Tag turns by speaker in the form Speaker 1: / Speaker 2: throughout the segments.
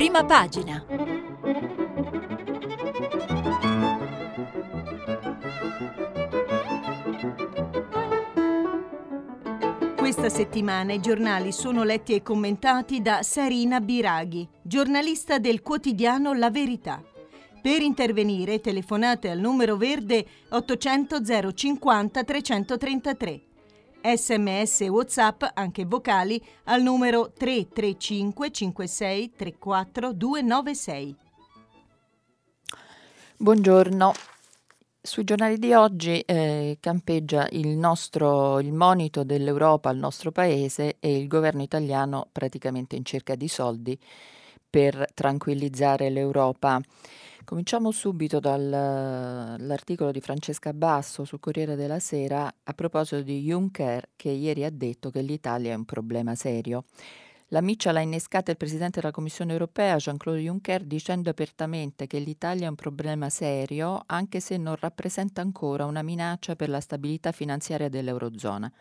Speaker 1: prima pagina.
Speaker 2: Questa settimana i giornali sono letti e commentati da Sarina Biraghi, giornalista del quotidiano La Verità. Per intervenire telefonate al numero verde 800 050 333. Sms e WhatsApp, anche vocali, al numero 335 56 34 296.
Speaker 3: Buongiorno. Sui giornali di oggi eh, campeggia il, nostro, il monito dell'Europa al nostro paese e il governo italiano praticamente in cerca di soldi per tranquillizzare l'Europa. Cominciamo subito dall'articolo di Francesca Basso sul Corriere della Sera a proposito di Juncker che ieri ha detto che l'Italia è un problema serio. La miccia l'ha innescata il Presidente della Commissione europea, Jean-Claude Juncker, dicendo apertamente che l'Italia è un problema serio, anche se non rappresenta ancora una minaccia per la stabilità finanziaria dell'Eurozona.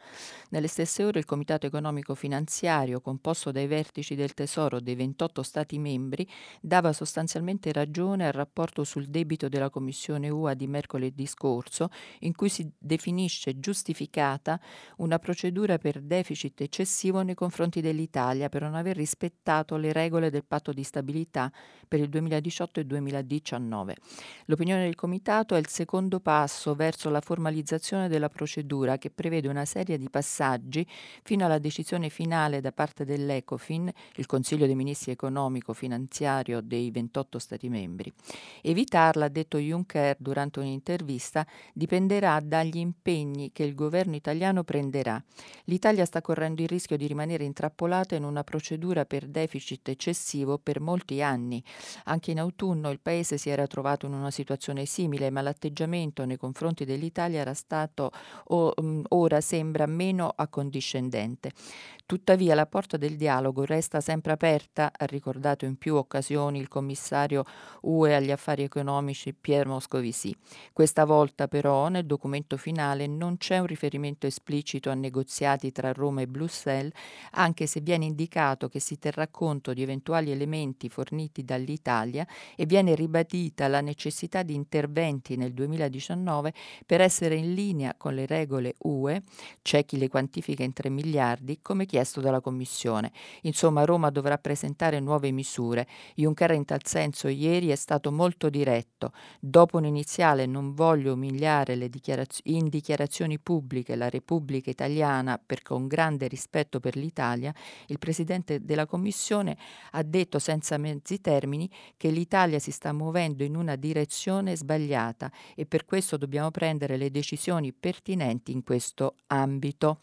Speaker 3: Nelle stesse ore il Comitato economico finanziario, composto dai vertici del Tesoro dei 28 Stati membri, dava sostanzialmente ragione al rapporto sul debito della Commissione UA di mercoledì scorso, in cui si definisce giustificata una procedura per deficit eccessivo nei confronti dell'Italia per non aver rispettato le regole del patto di stabilità per il 2018 e 2019. L'opinione del Comitato è il secondo passo verso la formalizzazione della procedura che prevede una serie di passaggi fino alla decisione finale da parte dell'ECOFIN, il Consiglio dei Ministri economico-finanziario dei 28 Stati membri. Evitarla, ha detto Juncker durante un'intervista, dipenderà dagli impegni che il governo italiano prenderà. L'Italia sta correndo il rischio di rimanere intrappolata in una procedura per deficit eccessivo per molti anni. Anche in autunno il Paese si era trovato in una situazione simile, ma l'atteggiamento nei confronti dell'Italia era stato o, um, ora sembra meno accondiscendente. Tuttavia la porta del dialogo resta sempre aperta, ha ricordato in più occasioni il commissario UE agli affari economici Pier Moscovici. Questa volta però nel documento finale non c'è un riferimento esplicito a negoziati tra Roma e Bruxelles, anche se viene indicato che si terrà conto di eventuali elementi forniti dall'Italia e viene ribadita la necessità di interventi nel 2019 per essere in linea con le regole UE, c'è chi le quantifica in 3 miliardi, come chiesto chiesto dalla Commissione. Insomma, Roma dovrà presentare nuove misure. Juncker in tal senso ieri è stato molto diretto. Dopo un iniziale non voglio umiliare dichiaraz- in dichiarazioni pubbliche la Repubblica Italiana perché ho un grande rispetto per l'Italia, il Presidente della Commissione ha detto senza mezzi termini che l'Italia si sta muovendo in una direzione sbagliata e per questo dobbiamo prendere le decisioni pertinenti in questo ambito.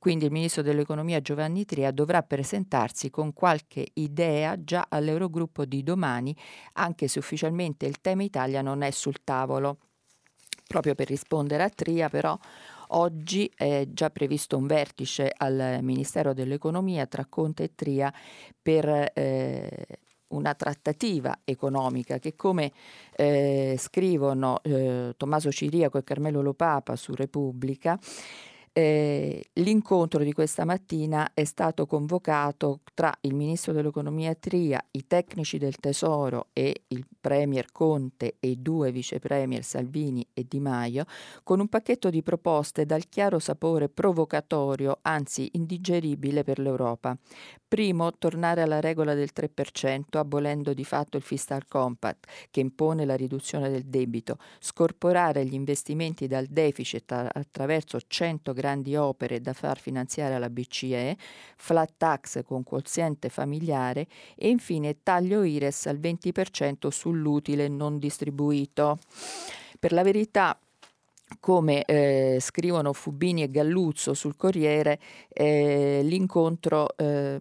Speaker 3: Quindi il ministro dell'economia Giovanni Tria dovrà presentarsi con qualche idea già all'Eurogruppo di domani, anche se ufficialmente il tema Italia non è sul tavolo. Proprio per rispondere a Tria, però, oggi è già previsto un vertice al Ministero dell'Economia tra Conte e Tria per eh, una trattativa economica che come eh, scrivono eh, Tommaso Ciriaco e Carmelo Lopapa su Repubblica eh, l'incontro di questa mattina è stato convocato tra il ministro dell'economia Tria, i tecnici del Tesoro e il premier Conte e i due vice premier Salvini e Di Maio, con un pacchetto di proposte dal chiaro sapore provocatorio, anzi indigeribile per l'Europa. Primo, tornare alla regola del 3%, abolendo di fatto il fiscal compact, che impone la riduzione del debito, scorporare gli investimenti dal deficit attraverso 100 grandi opere da far finanziare alla BCE, flat tax con quoziente familiare e infine taglio IRES al 20% sull'utile non distribuito. Per la verità, come eh, scrivono Fubini e Galluzzo sul Corriere, eh, l'incontro eh,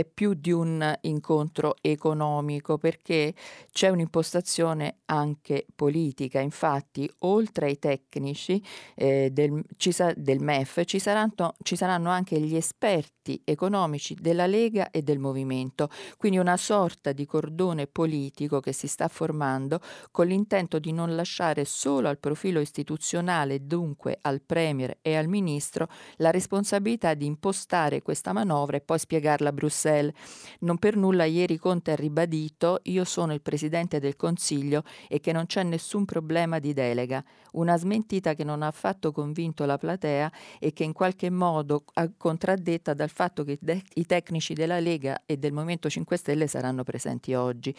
Speaker 3: è più di un incontro economico perché c'è un'impostazione anche politica. Infatti, oltre ai tecnici eh, del, sa, del, MEF, ci saranno, ci saranno anche gli esperti economici della Lega e del Movimento, quindi una sorta di cordone politico che si sta formando con l'intento di non lasciare solo al profilo istituzionale, dunque al Premier e al Ministro, la responsabilità di impostare questa manovra e poi spiegarla a Bruxelles Bruxelles. Non per nulla ieri Conte ha ribadito io sono il Presidente del Consiglio e che non c'è nessun problema di delega. Una smentita che non ha affatto convinto la platea e che in qualche modo ha contraddetta dal fatto che i tecnici della Lega e del Movimento 5 Stelle saranno presenti oggi.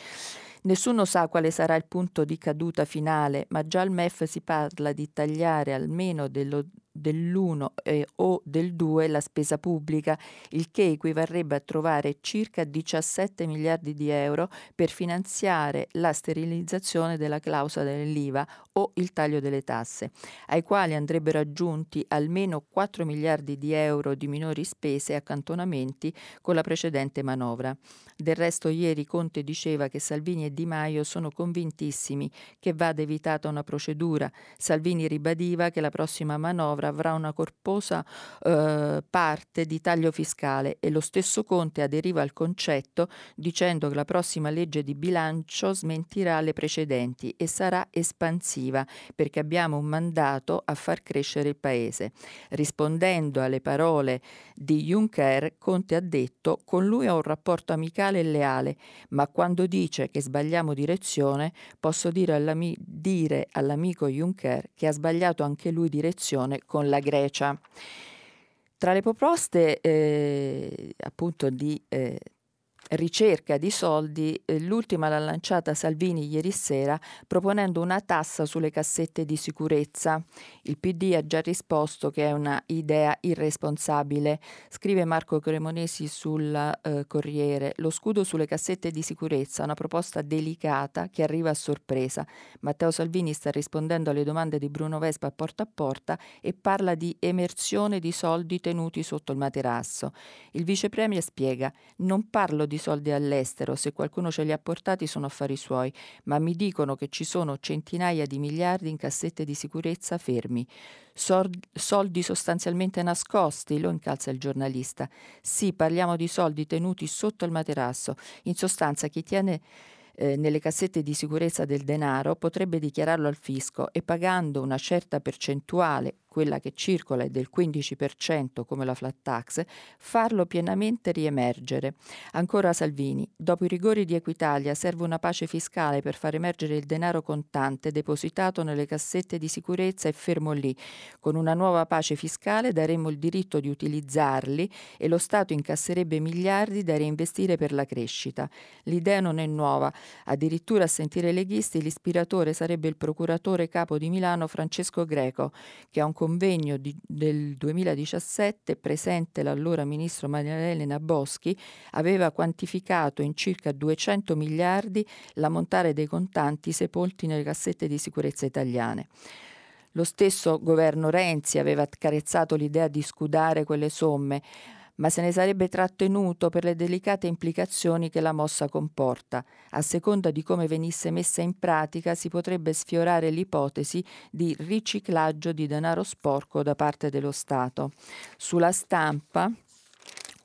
Speaker 3: Nessuno sa quale sarà il punto di caduta finale, ma già al MEF si parla di tagliare almeno dello dell'1 eh, o del 2 la spesa pubblica, il che equivarrebbe a trovare circa 17 miliardi di euro per finanziare la sterilizzazione della clausola dell'IVA o il taglio delle tasse, ai quali andrebbero aggiunti almeno 4 miliardi di euro di minori spese e accantonamenti con la precedente manovra. Del resto ieri Conte diceva che Salvini e Di Maio sono convintissimi che vada evitata una procedura. Salvini ribadiva che la prossima manovra avrà una corposa eh, parte di taglio fiscale e lo stesso Conte aderiva al concetto dicendo che la prossima legge di bilancio smentirà le precedenti e sarà espansiva perché abbiamo un mandato a far crescere il paese. Rispondendo alle parole di Juncker, Conte ha detto con lui ho un rapporto amicale e leale, ma quando dice che sbagliamo direzione, posso dire, all'ami- dire all'amico Juncker che ha sbagliato anche lui direzione con la Grecia. Tra le proposte eh, appunto di eh, ricerca di soldi, eh, l'ultima l'ha lanciata Salvini ieri sera proponendo una tassa sulle cassette di sicurezza. Il PD ha già risposto che è una idea irresponsabile. Scrive Marco Cremonesi sul eh, Corriere, lo scudo sulle cassette di sicurezza, una proposta delicata che arriva a sorpresa. Matteo Salvini sta rispondendo alle domande di Bruno Vespa porta a porta e parla di emersione di soldi tenuti sotto il materasso. Il vice premier spiega, non parlo di soldi all'estero, se qualcuno ce li ha portati sono affari suoi, ma mi dicono che ci sono centinaia di miliardi in cassette di sicurezza fermi. soldi sostanzialmente nascosti, lo incalza il giornalista. Sì, parliamo di soldi tenuti sotto il materasso. In sostanza, chi tiene eh, nelle cassette di sicurezza del denaro potrebbe dichiararlo al fisco e pagando una certa percentuale quella che circola è del 15% come la flat tax, farlo pienamente riemergere. Ancora Salvini, dopo i rigori di Equitalia serve una pace fiscale per far emergere il denaro contante depositato nelle cassette di sicurezza e fermo lì. Con una nuova pace fiscale daremmo il diritto di utilizzarli e lo Stato incasserebbe miliardi da reinvestire per la crescita. L'idea non è nuova, addirittura a sentire leghisti l'ispiratore sarebbe il procuratore capo di Milano Francesco Greco, che ha un convegno di, del 2017 presente l'allora ministro Maria Elena Boschi aveva quantificato in circa 200 miliardi l'ammontare dei contanti sepolti nelle cassette di sicurezza italiane. Lo stesso governo Renzi aveva carezzato l'idea di scudare quelle somme, ma se ne sarebbe trattenuto per le delicate implicazioni che la mossa comporta. A seconda di come venisse messa in pratica si potrebbe sfiorare l'ipotesi di riciclaggio di denaro sporco da parte dello Stato. Sulla stampa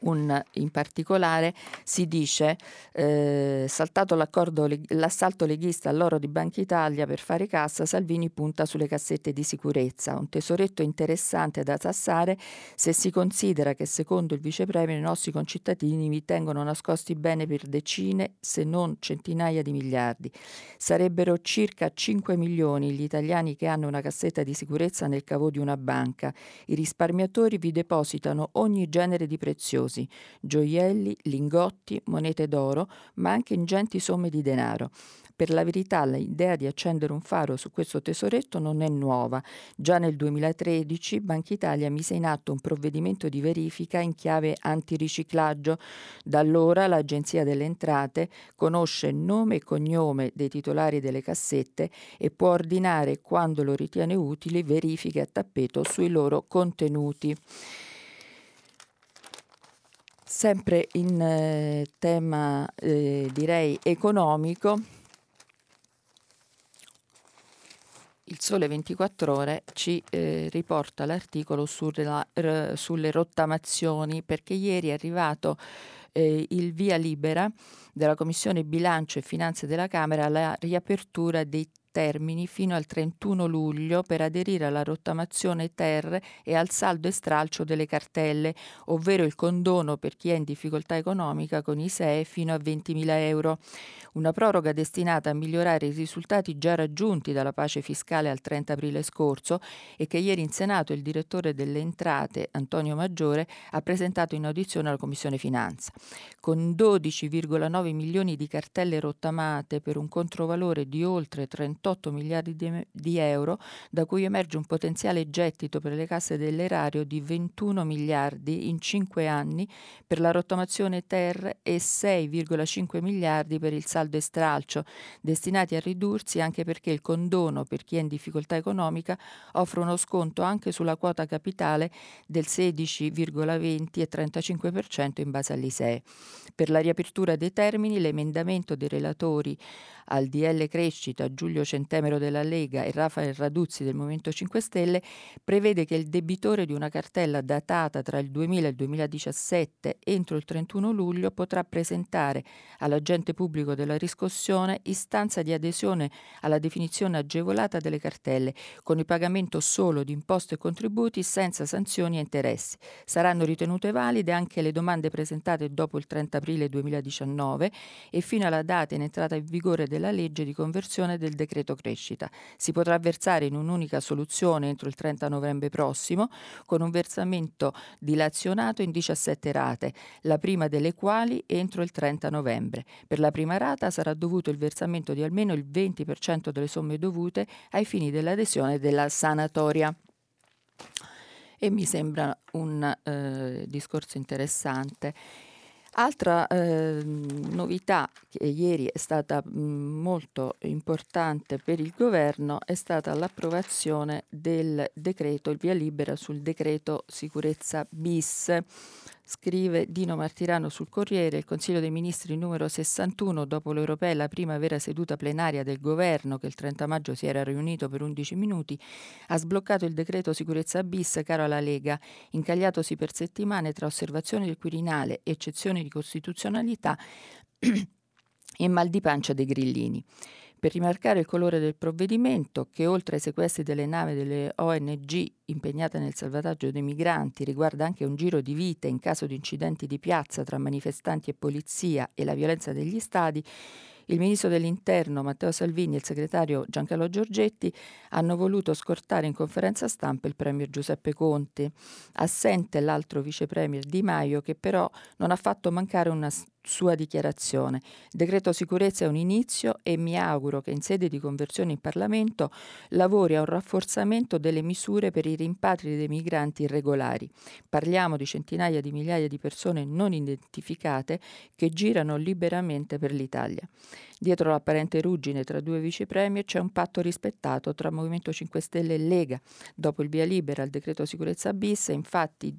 Speaker 3: un, in particolare si dice eh, saltato l'assalto leghista all'oro di Banca Italia per fare cassa, Salvini punta sulle cassette di sicurezza, un tesoretto interessante da tassare se si considera che secondo il vicepremio i nostri concittadini vi tengono nascosti bene per decine se non centinaia di miliardi. Sarebbero circa 5 milioni gli italiani che hanno una cassetta di sicurezza nel cavo di una banca. I risparmiatori vi depositano ogni genere di preziosi preziosi, gioielli, lingotti, monete d'oro, ma anche ingenti somme di denaro. Per la verità l'idea di accendere un faro su questo tesoretto non è nuova. Già nel 2013 Banca Italia mise in atto un provvedimento di verifica in chiave antiriciclaggio. Da allora l'Agenzia delle Entrate conosce nome e cognome dei titolari delle cassette e può ordinare, quando lo ritiene utile, verifiche a tappeto sui loro contenuti. Sempre in eh, tema eh, direi economico, il Sole 24 Ore ci eh, riporta l'articolo sulla, r, sulle rottamazioni perché ieri è arrivato eh, il via libera della Commissione Bilancio e Finanze della Camera alla riapertura dei termini fino al 31 luglio per aderire alla rottamazione ter e al saldo e stralcio delle cartelle, ovvero il condono per chi è in difficoltà economica con i SEE fino a 20.000 euro. Una proroga destinata a migliorare i risultati già raggiunti dalla pace fiscale al 30 aprile scorso e che ieri in Senato il direttore delle entrate, Antonio Maggiore, ha presentato in audizione alla Commissione Finanza. Con 12,9 milioni di cartelle rottamate per un controvalore di oltre 38 miliardi di euro, da cui emerge un potenziale gettito per le casse dell'erario di 21 miliardi in 5 anni per la rottamazione ter e 6,5 miliardi per il saldo e stralcio, destinati a ridursi anche perché il condono per chi è in difficoltà economica offre uno sconto anche sulla quota capitale del 16,20 e 35% in base all'ISEE. Per la riapertura dei termini, l'emendamento dei relatori al DL Crescita Giulio Centemero della Lega e Rafael Raduzzi del Movimento 5 Stelle prevede che il debitore di una cartella datata tra il 2000 e il 2017 entro il 31 luglio potrà presentare all'agente pubblico della riscossione istanza di adesione alla definizione agevolata delle cartelle con il pagamento solo di imposte e contributi senza sanzioni e interessi. Saranno ritenute valide anche le domande presentate dopo il 30 aprile 2019 e fino alla data in entrata in vigore del della legge di conversione del decreto crescita. Si potrà versare in un'unica soluzione entro il 30 novembre prossimo con un versamento dilazionato in 17 rate, la prima delle quali entro il 30 novembre. Per la prima rata sarà dovuto il versamento di almeno il 20% delle somme dovute ai fini dell'adesione della sanatoria e mi sembra un eh, discorso interessante. Altra eh, novità che ieri è stata mh, molto importante per il governo è stata l'approvazione del decreto, il via libera sul decreto sicurezza bis Scrive Dino Martirano sul Corriere, il Consiglio dei Ministri numero 61, dopo l'Europea la prima vera seduta plenaria del governo, che il 30 maggio si era riunito per 11 minuti, ha sbloccato il decreto sicurezza bis caro alla Lega, incagliatosi per settimane tra osservazioni del Quirinale, eccezioni di costituzionalità e mal di pancia dei grillini per rimarcare il colore del provvedimento che oltre ai sequestri delle navi delle ONG impegnate nel salvataggio dei migranti riguarda anche un giro di vite in caso di incidenti di piazza tra manifestanti e polizia e la violenza degli stadi, il ministro dell'Interno Matteo Salvini e il segretario Giancarlo Giorgetti hanno voluto scortare in conferenza stampa il premier Giuseppe Conte. Assente l'altro vice premier Di Maio che però non ha fatto mancare una sua dichiarazione. Il decreto sicurezza è un inizio e mi auguro che in sede di conversione in Parlamento lavori a un rafforzamento delle misure per i rimpatri dei migranti irregolari. Parliamo di centinaia di migliaia di persone non identificate che girano liberamente per l'Italia. Dietro l'apparente ruggine tra due vice premier c'è un patto rispettato tra Movimento 5 Stelle e Lega. Dopo il via libera al decreto sicurezza bis, infatti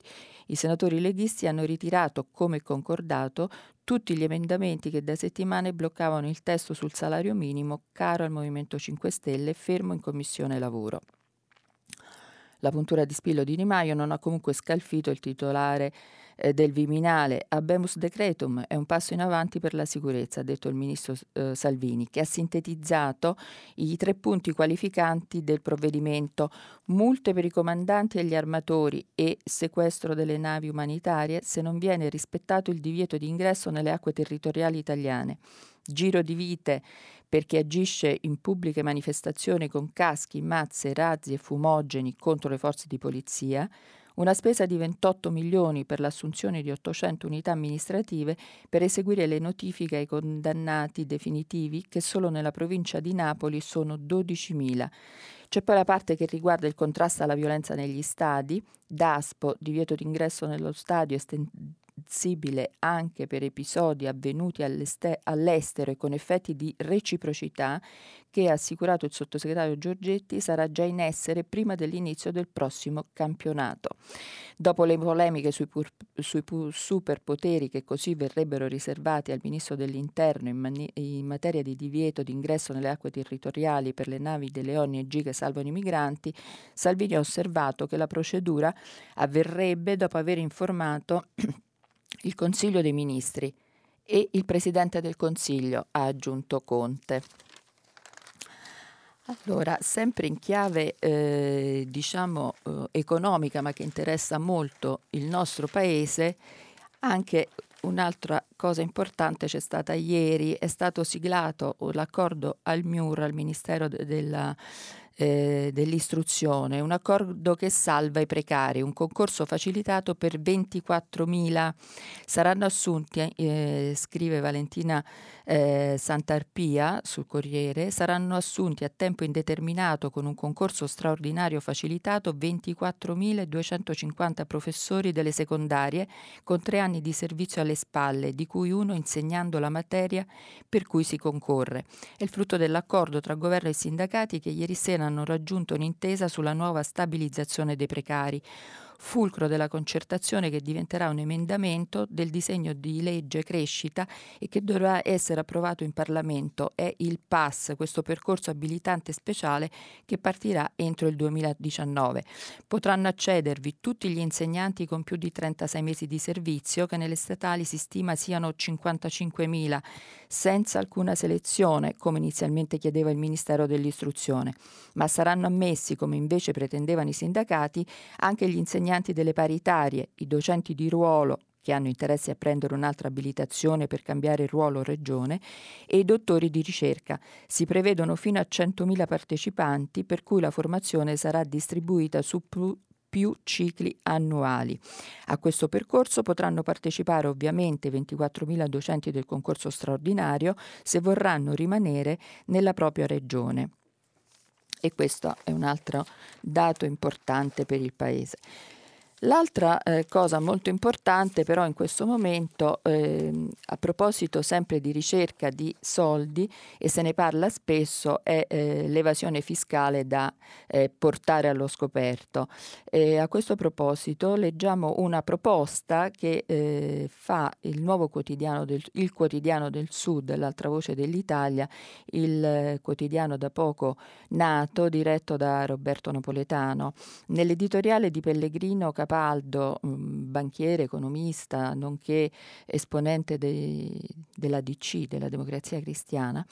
Speaker 3: i senatori leghisti hanno ritirato, come concordato, tutti gli emendamenti che da settimane bloccavano il testo sul salario minimo caro al Movimento 5 Stelle fermo in Commissione Lavoro. La puntura di spillo di Di Maio non ha comunque scalfito il titolare eh, del Viminale. Abemus decretum è un passo in avanti per la sicurezza, ha detto il ministro eh, Salvini, che ha sintetizzato i tre punti qualificanti del provvedimento, multe per i comandanti e gli armatori e sequestro delle navi umanitarie se non viene rispettato il divieto di ingresso nelle acque territoriali italiane. Giro di vite per chi agisce in pubbliche manifestazioni con caschi, mazze, razzi e fumogeni contro le forze di polizia, una spesa di 28 milioni per l'assunzione di 800 unità amministrative per eseguire le notifiche ai condannati definitivi che solo nella provincia di Napoli sono 12.000. C'è poi la parte che riguarda il contrasto alla violenza negli stadi, DASPO, divieto d'ingresso nello stadio estensibile anche per episodi avvenuti all'estero e con effetti di reciprocità che ha assicurato il sottosegretario Giorgetti sarà già in essere prima dell'inizio del prossimo campionato. Dopo le polemiche sui, pur, sui pur superpoteri che così verrebbero riservati al ministro dell'Interno in, mani- in materia di divieto di ingresso nelle acque territoriali per le navi delle ONG che salvano i migranti, Salvini ha osservato che la procedura avverrebbe dopo aver informato il Consiglio dei Ministri e il Presidente del Consiglio, ha aggiunto Conte. Allora, sempre in chiave eh, diciamo eh, economica, ma che interessa molto il nostro paese, anche un'altra cosa importante c'è stata ieri, è stato siglato l'accordo al MIUR, al Ministero de- della eh, dell'istruzione, un accordo che salva i precari, un concorso facilitato per 24.000. Saranno assunti, eh, scrive Valentina eh, Santarpia sul Corriere, saranno assunti a tempo indeterminato con un concorso straordinario facilitato 24.250 professori delle secondarie con tre anni di servizio alle spalle, di cui uno insegnando la materia per cui si concorre. È il frutto dell'accordo tra governo e sindacati che ieri sera hanno raggiunto un'intesa sulla nuova stabilizzazione dei precari fulcro della concertazione che diventerà un emendamento del disegno di legge crescita e che dovrà essere approvato in Parlamento. È il PAS, questo percorso abilitante speciale che partirà entro il 2019. Potranno accedervi tutti gli insegnanti con più di 36 mesi di servizio, che nelle statali si stima siano 55.000, senza alcuna selezione, come inizialmente chiedeva il Ministero dell'Istruzione, ma saranno ammessi, come invece pretendevano i sindacati, anche gli insegnanti insegnanti delle paritarie, i docenti di ruolo che hanno interesse a prendere un'altra abilitazione per cambiare ruolo o regione, e i dottori di ricerca. Si prevedono fino a 100.000 partecipanti, per cui la formazione sarà distribuita su più cicli annuali. A questo percorso potranno partecipare ovviamente 24.000 docenti del concorso straordinario se vorranno rimanere nella propria regione. E questo è un altro dato importante per il Paese. L'altra eh, cosa molto importante però in questo momento, eh, a proposito sempre di ricerca di soldi, e se ne parla spesso, è eh, l'evasione fiscale da eh, portare allo scoperto. a questo proposito leggiamo una proposta che eh, fa il nuovo quotidiano del, il quotidiano del Sud, l'altra voce dell'Italia, il eh, quotidiano da poco nato, diretto da Roberto Napoletano. Nell'editoriale di Pellegrino Capaldo, banchiere, economista, nonché esponente de, della DC, della Democrazia Cristiana,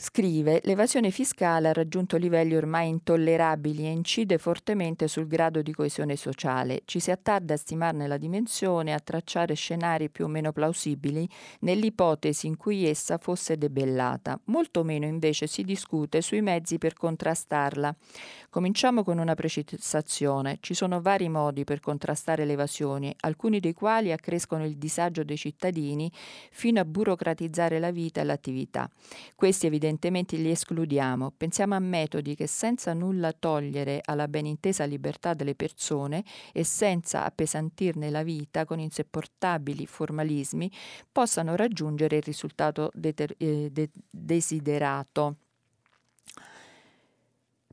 Speaker 3: Scrive, l'evasione fiscale ha raggiunto livelli ormai intollerabili e incide fortemente sul grado di coesione sociale. Ci si attarda a stimarne la dimensione e a tracciare scenari più o meno plausibili nell'ipotesi in cui essa fosse debellata. Molto meno invece si discute sui mezzi per contrastarla. Cominciamo con una precisazione. Ci sono vari modi per contrastare le evasioni, alcuni dei quali accrescono il disagio dei cittadini fino a burocratizzare la vita e l'attività. Questi evidentemente evidentemente li escludiamo. Pensiamo a metodi che senza nulla togliere alla ben intesa libertà delle persone e senza appesantirne la vita con insopportabili formalismi possano raggiungere il risultato deter- eh, de- desiderato.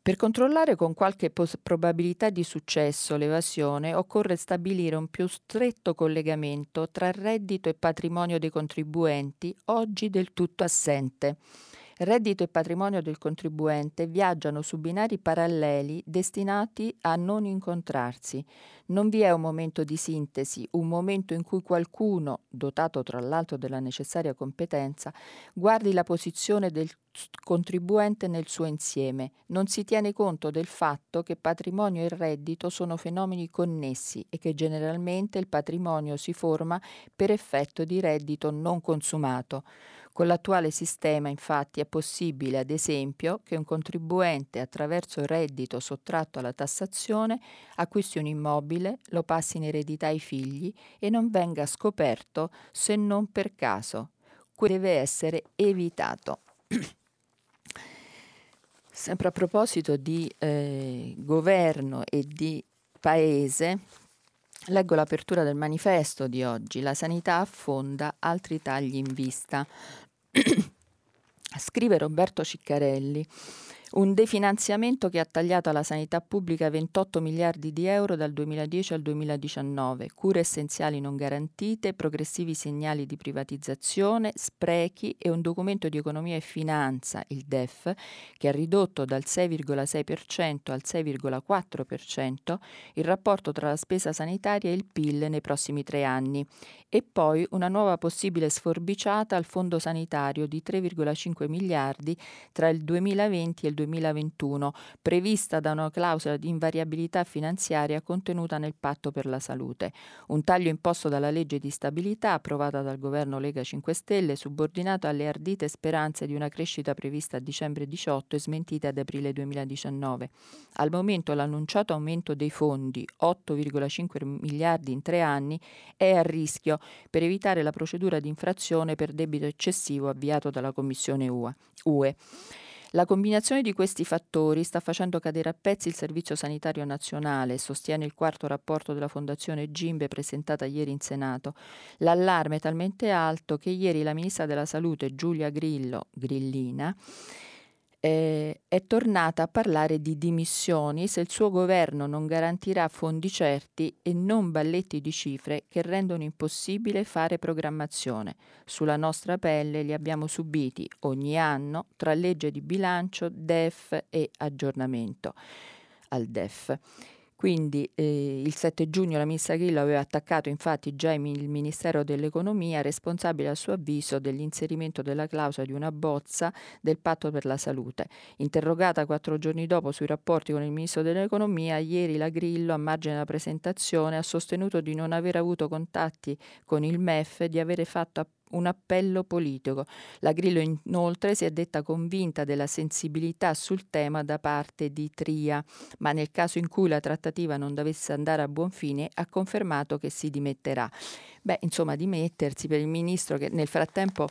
Speaker 3: Per controllare con qualche pos- probabilità di successo l'evasione occorre stabilire un più stretto collegamento tra reddito e patrimonio dei contribuenti, oggi del tutto assente. Reddito e patrimonio del contribuente viaggiano su binari paralleli destinati a non incontrarsi. Non vi è un momento di sintesi, un momento in cui qualcuno, dotato tra l'altro della necessaria competenza, guardi la posizione del contribuente nel suo insieme. Non si tiene conto del fatto che patrimonio e reddito sono fenomeni connessi e che generalmente il patrimonio si forma per effetto di reddito non consumato. Con l'attuale sistema infatti è possibile, ad esempio, che un contribuente attraverso il reddito sottratto alla tassazione acquisti un immobile, lo passi in eredità ai figli e non venga scoperto se non per caso. Questo deve essere evitato. Sempre a proposito di eh, governo e di paese, Leggo l'apertura del manifesto di oggi. La sanità affonda, altri tagli in vista. Scrive Roberto Ciccarelli. Un definanziamento che ha tagliato alla sanità pubblica 28 miliardi di euro dal 2010 al 2019, cure essenziali non garantite, progressivi segnali di privatizzazione, sprechi e un documento di economia e finanza, il DEF, che ha ridotto dal 6,6% al 6,4% il rapporto tra la spesa sanitaria e il PIL nei prossimi tre anni. E poi una nuova possibile sforbiciata al fondo sanitario di 3,5 miliardi tra il 2020 e il 2021, prevista da una clausola di invariabilità finanziaria contenuta nel patto per la salute. Un taglio imposto dalla legge di stabilità approvata dal governo Lega 5 Stelle, subordinato alle ardite speranze di una crescita prevista a dicembre 18 e smentita ad aprile 2019. Al momento l'annunciato aumento dei fondi, 8,5 miliardi in tre anni, è a rischio per evitare la procedura di infrazione per debito eccessivo avviato dalla Commissione UE. La combinazione di questi fattori sta facendo cadere a pezzi il Servizio Sanitario Nazionale, sostiene il quarto rapporto della Fondazione Gimbe presentata ieri in Senato. L'allarme è talmente alto che ieri la Ministra della Salute Giulia Grillo, Grillina, eh, è tornata a parlare di dimissioni se il suo governo non garantirà fondi certi e non balletti di cifre che rendono impossibile fare programmazione. Sulla nostra pelle li abbiamo subiti ogni anno tra legge di bilancio, DEF e aggiornamento al DEF. Quindi eh, il 7 giugno la ministra Grillo aveva attaccato infatti già il Ministero dell'Economia responsabile a suo avviso dell'inserimento della clausola di una bozza del patto per la salute. Interrogata quattro giorni dopo sui rapporti con il Ministro dell'Economia, ieri la Grillo a margine della presentazione ha sostenuto di non aver avuto contatti con il MEF e di avere fatto appello un appello politico. La Grillo inoltre si è detta convinta della sensibilità sul tema da parte di Tria, ma nel caso in cui la trattativa non dovesse andare a buon fine ha confermato che si dimetterà. Beh, insomma, dimettersi per il ministro che nel frattempo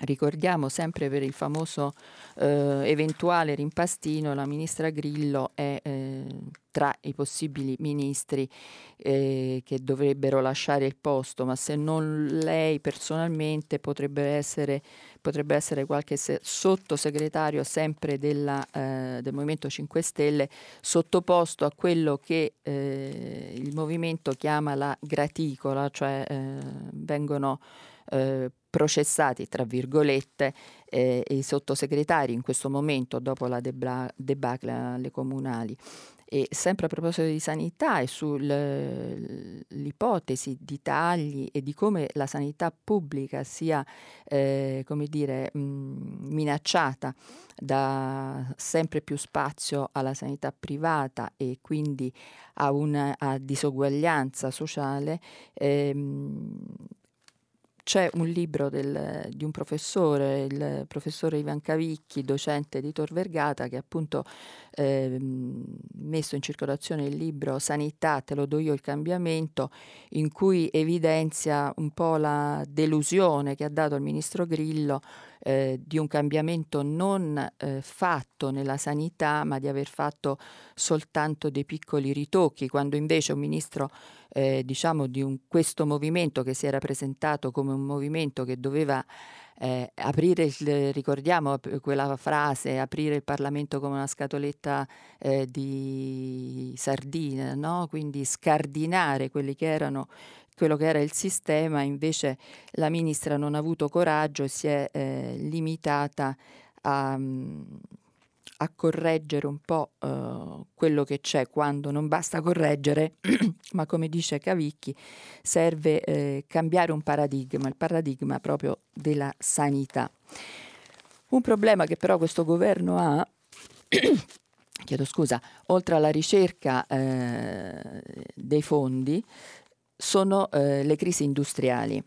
Speaker 3: Ricordiamo sempre per il famoso eh, eventuale rimpastino, la ministra Grillo è eh, tra i possibili ministri eh, che dovrebbero lasciare il posto, ma se non lei personalmente potrebbe essere, potrebbe essere qualche se- sottosegretario sempre della, eh, del Movimento 5 Stelle sottoposto a quello che eh, il movimento chiama la graticola, cioè eh, vengono eh, processati, tra virgolette, eh, i sottosegretari in questo momento dopo la debacle alle comunali. E sempre a proposito di sanità e sull'ipotesi di tagli e di come la sanità pubblica sia, eh, dire, mh, minacciata da sempre più spazio alla sanità privata e quindi a una a disuguaglianza sociale, ehm, c'è un libro del, di un professore, il professore Ivan Cavicchi, docente di Tor Vergata, che ha appunto eh, messo in circolazione il libro Sanità, te lo do io il cambiamento, in cui evidenzia un po' la delusione che ha dato il ministro Grillo eh, di un cambiamento non eh, fatto nella sanità, ma di aver fatto soltanto dei piccoli ritocchi, quando invece un ministro eh, diciamo di un, questo movimento che si era presentato come un movimento che doveva eh, aprire, il, ricordiamo quella frase, aprire il Parlamento come una scatoletta eh, di sardine, no? quindi scardinare quelli che erano quello che era il sistema, invece la ministra non ha avuto coraggio e si è eh, limitata a, a, correggere un po' uh, quello che c'è quando non basta correggere, ma come dice Cavicchi, serve eh, cambiare un paradigma, il paradigma proprio della sanità. Un problema che però questo governo ha chiedo scusa, oltre alla ricerca eh, dei fondi, sono eh, le crisi industriali.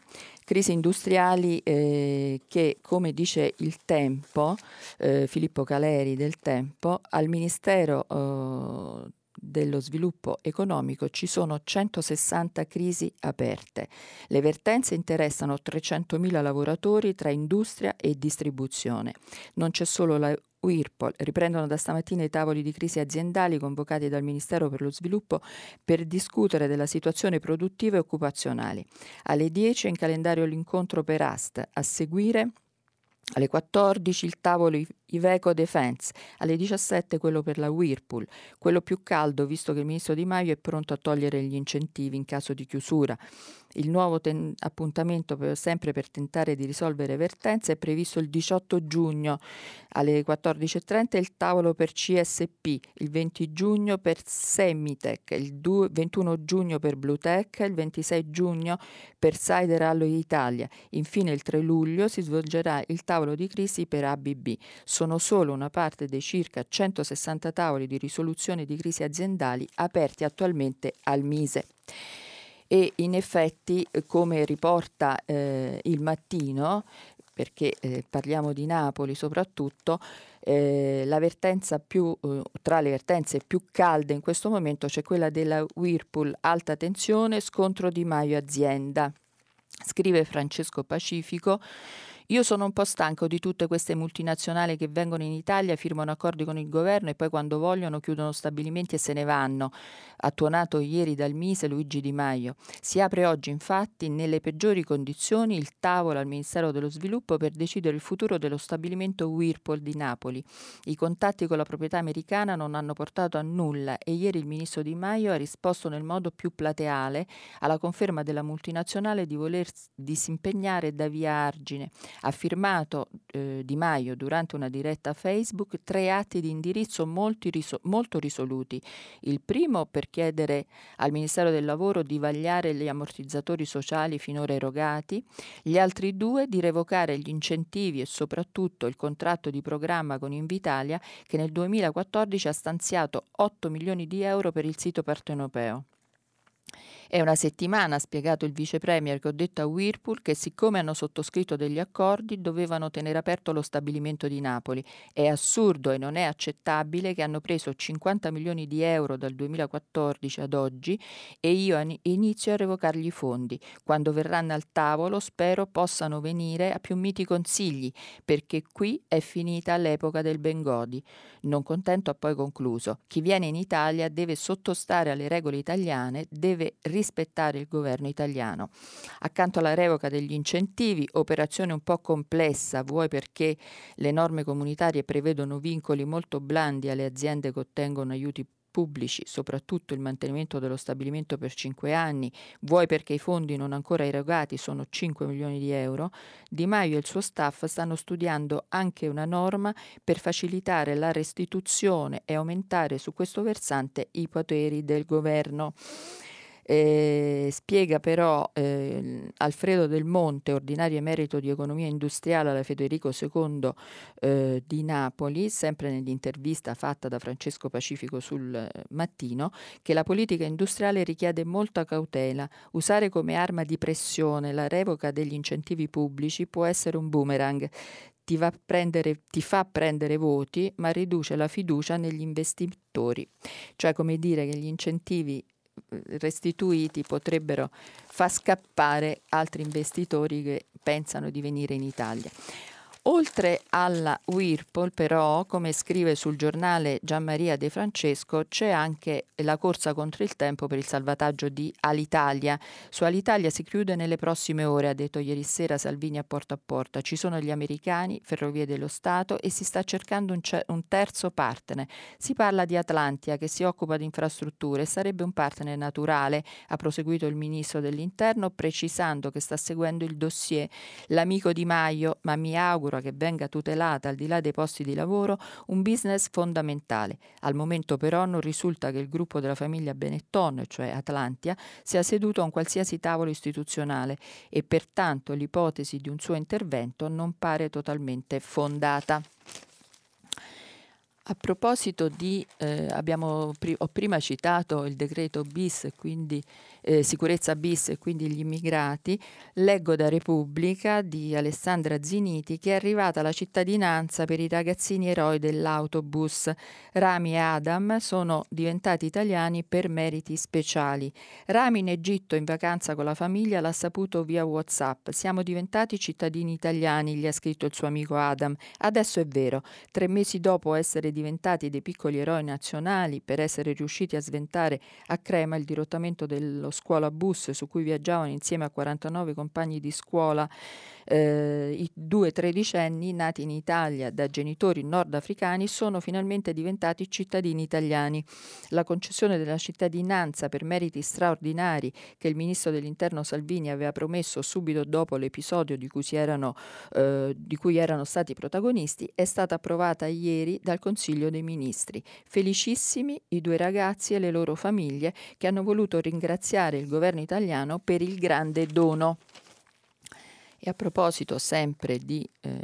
Speaker 3: Crisi industriali eh, che, come dice il Tempo, eh, Filippo Caleri del Tempo, al Ministero eh, dello sviluppo economico ci sono 160 crisi aperte. Le vertenze interessano 300.000 lavoratori tra industria e distribuzione. Non c'è solo la Whirlpool riprendono da stamattina i tavoli di crisi aziendali convocati dal Ministero per lo Sviluppo per discutere della situazione produttiva e occupazionale. Alle 10 è in calendario l'incontro per AST, a seguire alle 14 il tavolo Iveco Defense, alle 17 quello per la Whirlpool, quello più caldo visto che il ministro Di Maio è pronto a togliere gli incentivi in caso di chiusura. Il nuovo ten- appuntamento per, sempre per tentare di risolvere vertenze è previsto il 18 giugno alle 14.30 il tavolo per CSP, il 20 giugno per Semitech, il 2, 21 giugno per Bluetech, il 26 giugno per Cider Alloy Italia. Infine il 3 luglio si svolgerà il tavolo di crisi per ABB. Sono solo una parte dei circa 160 tavoli di risoluzione di crisi aziendali aperti attualmente al Mise e in effetti come riporta eh, il mattino perché eh, parliamo di Napoli soprattutto, eh, più, eh, tra le vertenze più calde in questo momento c'è quella della Whirlpool alta tensione, scontro di Maio azienda. Scrive Francesco Pacifico, io sono un po' stanco di tutte queste multinazionali che vengono in Italia, firmano accordi con il governo e poi quando vogliono chiudono stabilimenti e se ne vanno. Ha tuonato ieri dal Mise Luigi Di Maio. Si apre oggi infatti nelle peggiori condizioni il tavolo al Ministero dello Sviluppo per decidere il futuro dello stabilimento Whirlpool di Napoli. I contatti con la proprietà americana non hanno portato a nulla e ieri il ministro Di Maio ha risposto nel modo più plateale alla conferma della multinazionale di voler disimpegnare da via Argine ha firmato eh, Di Maio durante una diretta Facebook tre atti di indirizzo riso- molto risoluti. Il primo per chiedere al Ministero del Lavoro di vagliare gli ammortizzatori sociali finora erogati, gli altri due di revocare gli incentivi e soprattutto il contratto di programma con Invitalia che nel 2014 ha stanziato 8 milioni di euro per il sito partenopeo. È una settimana, ha spiegato il vice premier che ho detto a Whirlpool, che siccome hanno sottoscritto degli accordi dovevano tenere aperto lo stabilimento di Napoli. È assurdo e non è accettabile che hanno preso 50 milioni di euro dal 2014 ad oggi e io inizio a revocargli i fondi. Quando verranno al tavolo spero possano venire a più miti consigli, perché qui è finita l'epoca del Bengodi. Non contento ha poi concluso, chi viene in Italia deve sottostare alle regole italiane, deve rispettare il governo italiano. Accanto alla revoca degli incentivi, operazione un po' complessa, vuoi perché le norme comunitarie prevedono vincoli molto blandi alle aziende che ottengono aiuti pubblici, soprattutto il mantenimento dello stabilimento per cinque anni, vuoi perché i fondi non ancora erogati sono 5 milioni di euro, Di Maio e il suo staff stanno studiando anche una norma per facilitare la restituzione e aumentare su questo versante i poteri del governo. Eh, spiega però eh, Alfredo Del Monte, ordinario emerito di economia industriale alla Federico II eh, di Napoli, sempre nell'intervista fatta da Francesco Pacifico sul mattino, che la politica industriale richiede molta cautela. Usare come arma di pressione la revoca degli incentivi pubblici può essere un boomerang. Ti, prendere, ti, fa prendere voti, ma riduce la fiducia negli investitori. Cioè, come dire che gli incentivi restituiti potrebbero far scappare altri investitori che pensano di venire in Italia. Oltre alla Whirlpool, però, come scrive sul giornale Gianmaria De Francesco, c'è anche la corsa contro il tempo per il salvataggio di Alitalia. Su Alitalia si chiude nelle prossime ore, ha detto ieri sera Salvini a porta a porta. Ci sono gli americani, Ferrovie dello Stato e si sta cercando un, ce- un terzo partner. Si parla di Atlantia che si occupa di infrastrutture e sarebbe un partner naturale, ha proseguito il ministro dell'Interno precisando che sta seguendo il dossier. L'amico Di Maio, ma mi auguro che venga tutelata al di là dei posti di lavoro un business fondamentale. Al momento però non risulta che il gruppo della famiglia Benetton, cioè Atlantia, sia seduto a un qualsiasi tavolo istituzionale e pertanto l'ipotesi di un suo intervento non pare totalmente fondata. A proposito di, eh, abbiamo, ho prima citato il decreto bis, quindi eh, sicurezza bis e quindi gli immigrati, leggo da Repubblica di Alessandra Ziniti che è arrivata la cittadinanza per i ragazzini eroi dell'autobus. Rami e Adam sono diventati italiani per meriti speciali. Rami in Egitto in vacanza con la famiglia l'ha saputo via Whatsapp. Siamo diventati cittadini italiani, gli ha scritto il suo amico Adam. Adesso è vero, tre mesi dopo essere diventati dei piccoli eroi nazionali per essere riusciti a sventare a Crema il dirottamento dello scuola bus su cui viaggiavano insieme a 49 compagni di scuola eh, i due tredicenni nati in Italia da genitori nordafricani sono finalmente diventati cittadini italiani. La concessione della cittadinanza per meriti straordinari che il ministro dell'interno Salvini aveva promesso subito dopo l'episodio di cui, erano, eh, di cui erano stati protagonisti è stata approvata ieri dal Consiglio dei Ministri. Felicissimi i due ragazzi e le loro famiglie che hanno voluto ringraziare il governo italiano per il grande dono. E a proposito sempre di eh,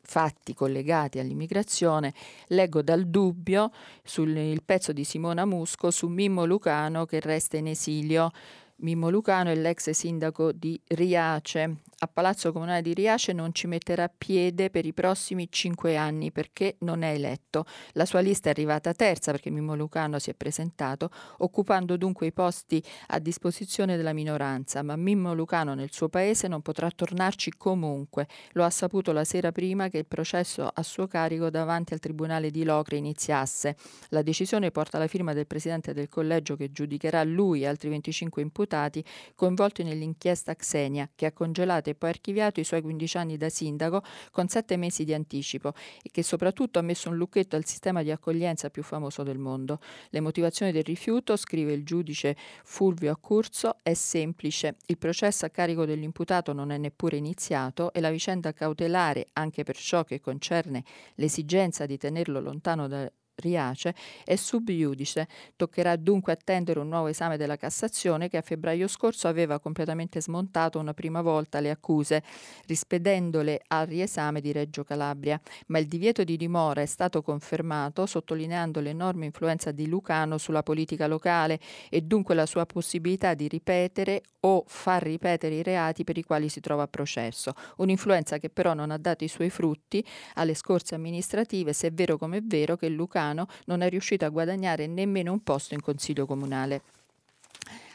Speaker 3: fatti collegati all'immigrazione, leggo dal dubbio sul pezzo di Simona Musco su Mimmo Lucano che resta in esilio. Mimmo Lucano è l'ex sindaco di Riace a Palazzo Comunale di Riace non ci metterà piede per i prossimi cinque anni perché non è eletto. La sua lista è arrivata terza perché Mimmo Lucano si è presentato, occupando dunque i posti a disposizione della minoranza, ma Mimmo Lucano nel suo paese non potrà tornarci comunque. Lo ha saputo la sera prima che il processo a suo carico davanti al Tribunale di Locre iniziasse. La decisione porta la firma del Presidente del Collegio che giudicherà lui e altri 25 imputati coinvolti nell'inchiesta Xenia, che ha congelato e poi archiviato i suoi 15 anni da sindaco con sette mesi di anticipo e che soprattutto ha messo un lucchetto al sistema di accoglienza più famoso del mondo. Le motivazioni del rifiuto, scrive il giudice Fulvio Accurso, è semplice. Il processo a carico dell'imputato non è neppure iniziato e la vicenda cautelare, anche per ciò che concerne l'esigenza di tenerlo lontano da, Riace è sub iudice. Toccherà dunque attendere un nuovo esame della Cassazione che a febbraio scorso aveva completamente smontato una prima volta le accuse, rispedendole al riesame di Reggio Calabria. Ma il divieto di dimora è stato confermato, sottolineando l'enorme influenza di Lucano sulla politica locale e dunque la sua possibilità di ripetere o far ripetere i reati per i quali si trova a processo. Un'influenza che però non ha dato i suoi frutti alle scorse amministrative, se è vero come è vero che Lucano Milano non è riuscito a guadagnare nemmeno un posto in consiglio comunale.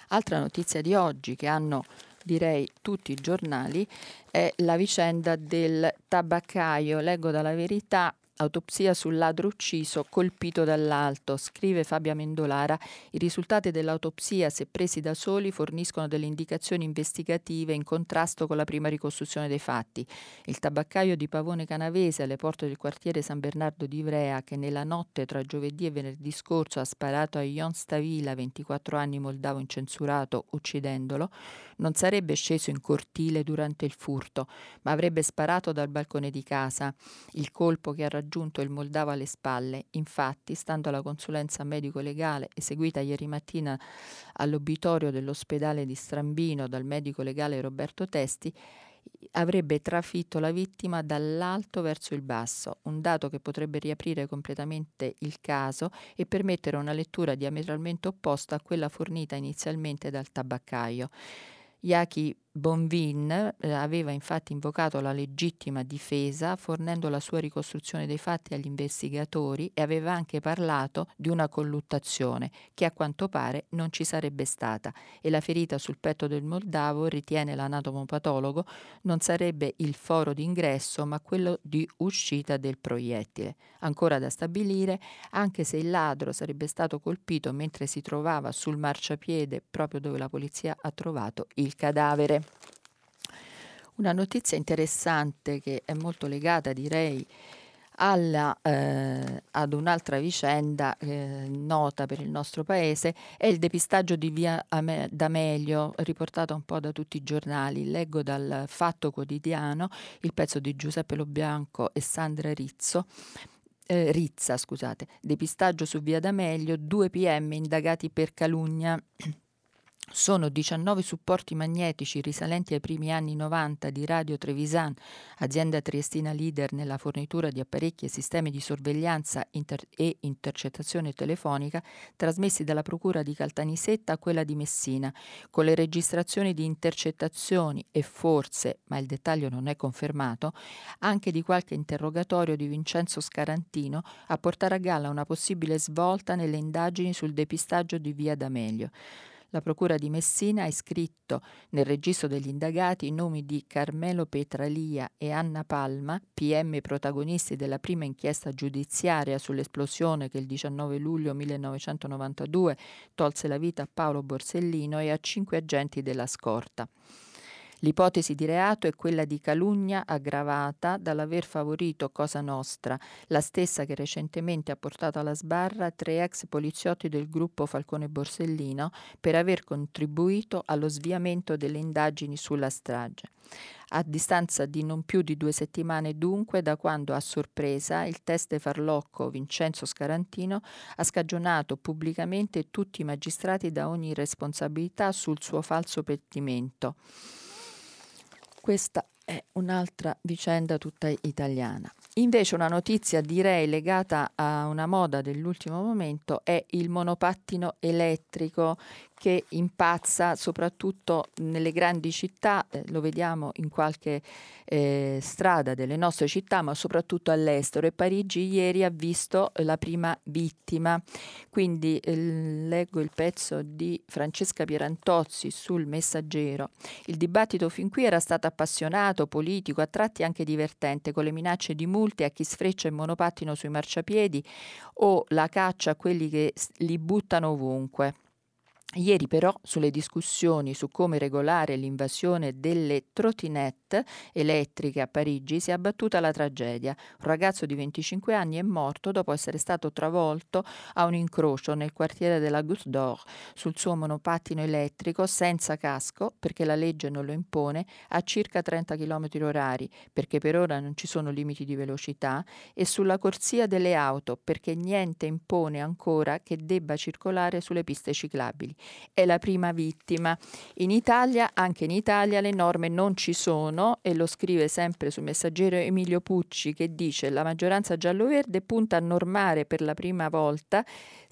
Speaker 3: Altra notizia di oggi che hanno direi tutti i giornali è la vicenda del tabaccaio. Leggo dalla verità Autopsia sul ladro ucciso colpito dall'alto, scrive Fabia Mendolara. I risultati dell'autopsia, se presi da soli, forniscono delle indicazioni investigative in contrasto con la prima ricostruzione dei fatti. Il tabaccaio di Pavone Canavese, alle porte del quartiere San Bernardo di Ivrea, che nella notte tra giovedì e venerdì scorso ha sparato a Ion Stavila, 24 anni moldavo incensurato, uccidendolo, non sarebbe sceso in cortile durante il furto, ma avrebbe sparato dal balcone di casa. Il colpo che ha raggiunto il Moldavo alle spalle, infatti, stando alla consulenza medico-legale eseguita ieri mattina all'obitorio dell'ospedale di Strambino dal medico legale Roberto Testi, avrebbe trafitto la vittima dall'alto verso il basso, un dato che potrebbe riaprire completamente il caso e permettere una lettura diametralmente opposta a quella fornita inizialmente dal tabaccaio. Yaki Bonvin eh, aveva infatti invocato la legittima difesa fornendo la sua ricostruzione dei fatti agli investigatori e aveva anche parlato di una colluttazione che a quanto pare non ci sarebbe stata e la ferita sul petto del Moldavo, ritiene l'anatomopatologo, non sarebbe il foro d'ingresso ma quello di uscita del proiettile. Ancora da stabilire anche se il ladro sarebbe stato colpito mentre si trovava sul marciapiede proprio dove la polizia ha trovato il cadavere. Una notizia interessante che è molto legata, direi, alla, eh, ad un'altra vicenda eh, nota per il nostro paese è il depistaggio di via D'Amelio, riportato un po' da tutti i giornali. Leggo dal Fatto Quotidiano il pezzo di Giuseppe Lobianco e Sandra Rizzo. Eh, Rizza, scusate, depistaggio su via D'Amelio, due PM indagati per calunnia. Sono 19 supporti magnetici risalenti ai primi anni 90 di Radio Trevisan, azienda triestina leader nella fornitura di apparecchi e sistemi di sorveglianza inter- e intercettazione telefonica, trasmessi dalla Procura di Caltanissetta a quella di Messina, con le registrazioni di intercettazioni e forse, ma il dettaglio non è confermato, anche di qualche interrogatorio di Vincenzo Scarantino a portare a galla una possibile svolta nelle indagini sul depistaggio di Via D'Amelio. La Procura di Messina ha iscritto nel registro degli indagati i nomi di Carmelo Petralia e Anna Palma, PM protagonisti della prima inchiesta giudiziaria sull'esplosione che il 19 luglio 1992 tolse la vita a Paolo Borsellino e a cinque agenti della scorta. L'ipotesi di reato è quella di calunnia aggravata dall'aver favorito Cosa Nostra, la stessa che recentemente ha portato alla sbarra tre ex poliziotti del gruppo Falcone Borsellino per aver contribuito allo sviamento delle indagini sulla strage. A distanza di non più di due settimane dunque da quando a sorpresa il test farlocco Vincenzo Scarantino ha scagionato pubblicamente tutti i magistrati da ogni responsabilità sul suo falso pentimento. Questa è un'altra vicenda tutta italiana. Invece una notizia direi legata a una moda dell'ultimo momento è il monopattino elettrico che impazza soprattutto nelle grandi città, eh, lo vediamo in qualche eh, strada delle nostre città, ma soprattutto all'estero. E Parigi ieri ha visto la prima vittima. Quindi eh, leggo il pezzo di Francesca Pierantozzi sul Messaggero. Il dibattito fin qui era stato appassionato, politico, a tratti anche divertente, con le minacce di multe a chi sfreccia in monopattino sui marciapiedi o la caccia a quelli che li buttano ovunque. Ieri però sulle discussioni su come regolare l'invasione delle trottinette elettriche a Parigi si è abbattuta la tragedia. Un ragazzo di 25 anni è morto dopo essere stato travolto a un incrocio nel quartiere della Goutte d'Or sul suo monopattino elettrico senza casco perché la legge non lo impone a circa 30 km orari perché per ora non ci sono limiti di velocità e sulla corsia delle auto perché niente impone ancora che debba circolare sulle piste ciclabili è la prima vittima. In Italia, anche in Italia, le norme non ci sono e lo scrive sempre sul messaggero Emilio Pucci che dice la maggioranza giallo-verde punta a normare per la prima volta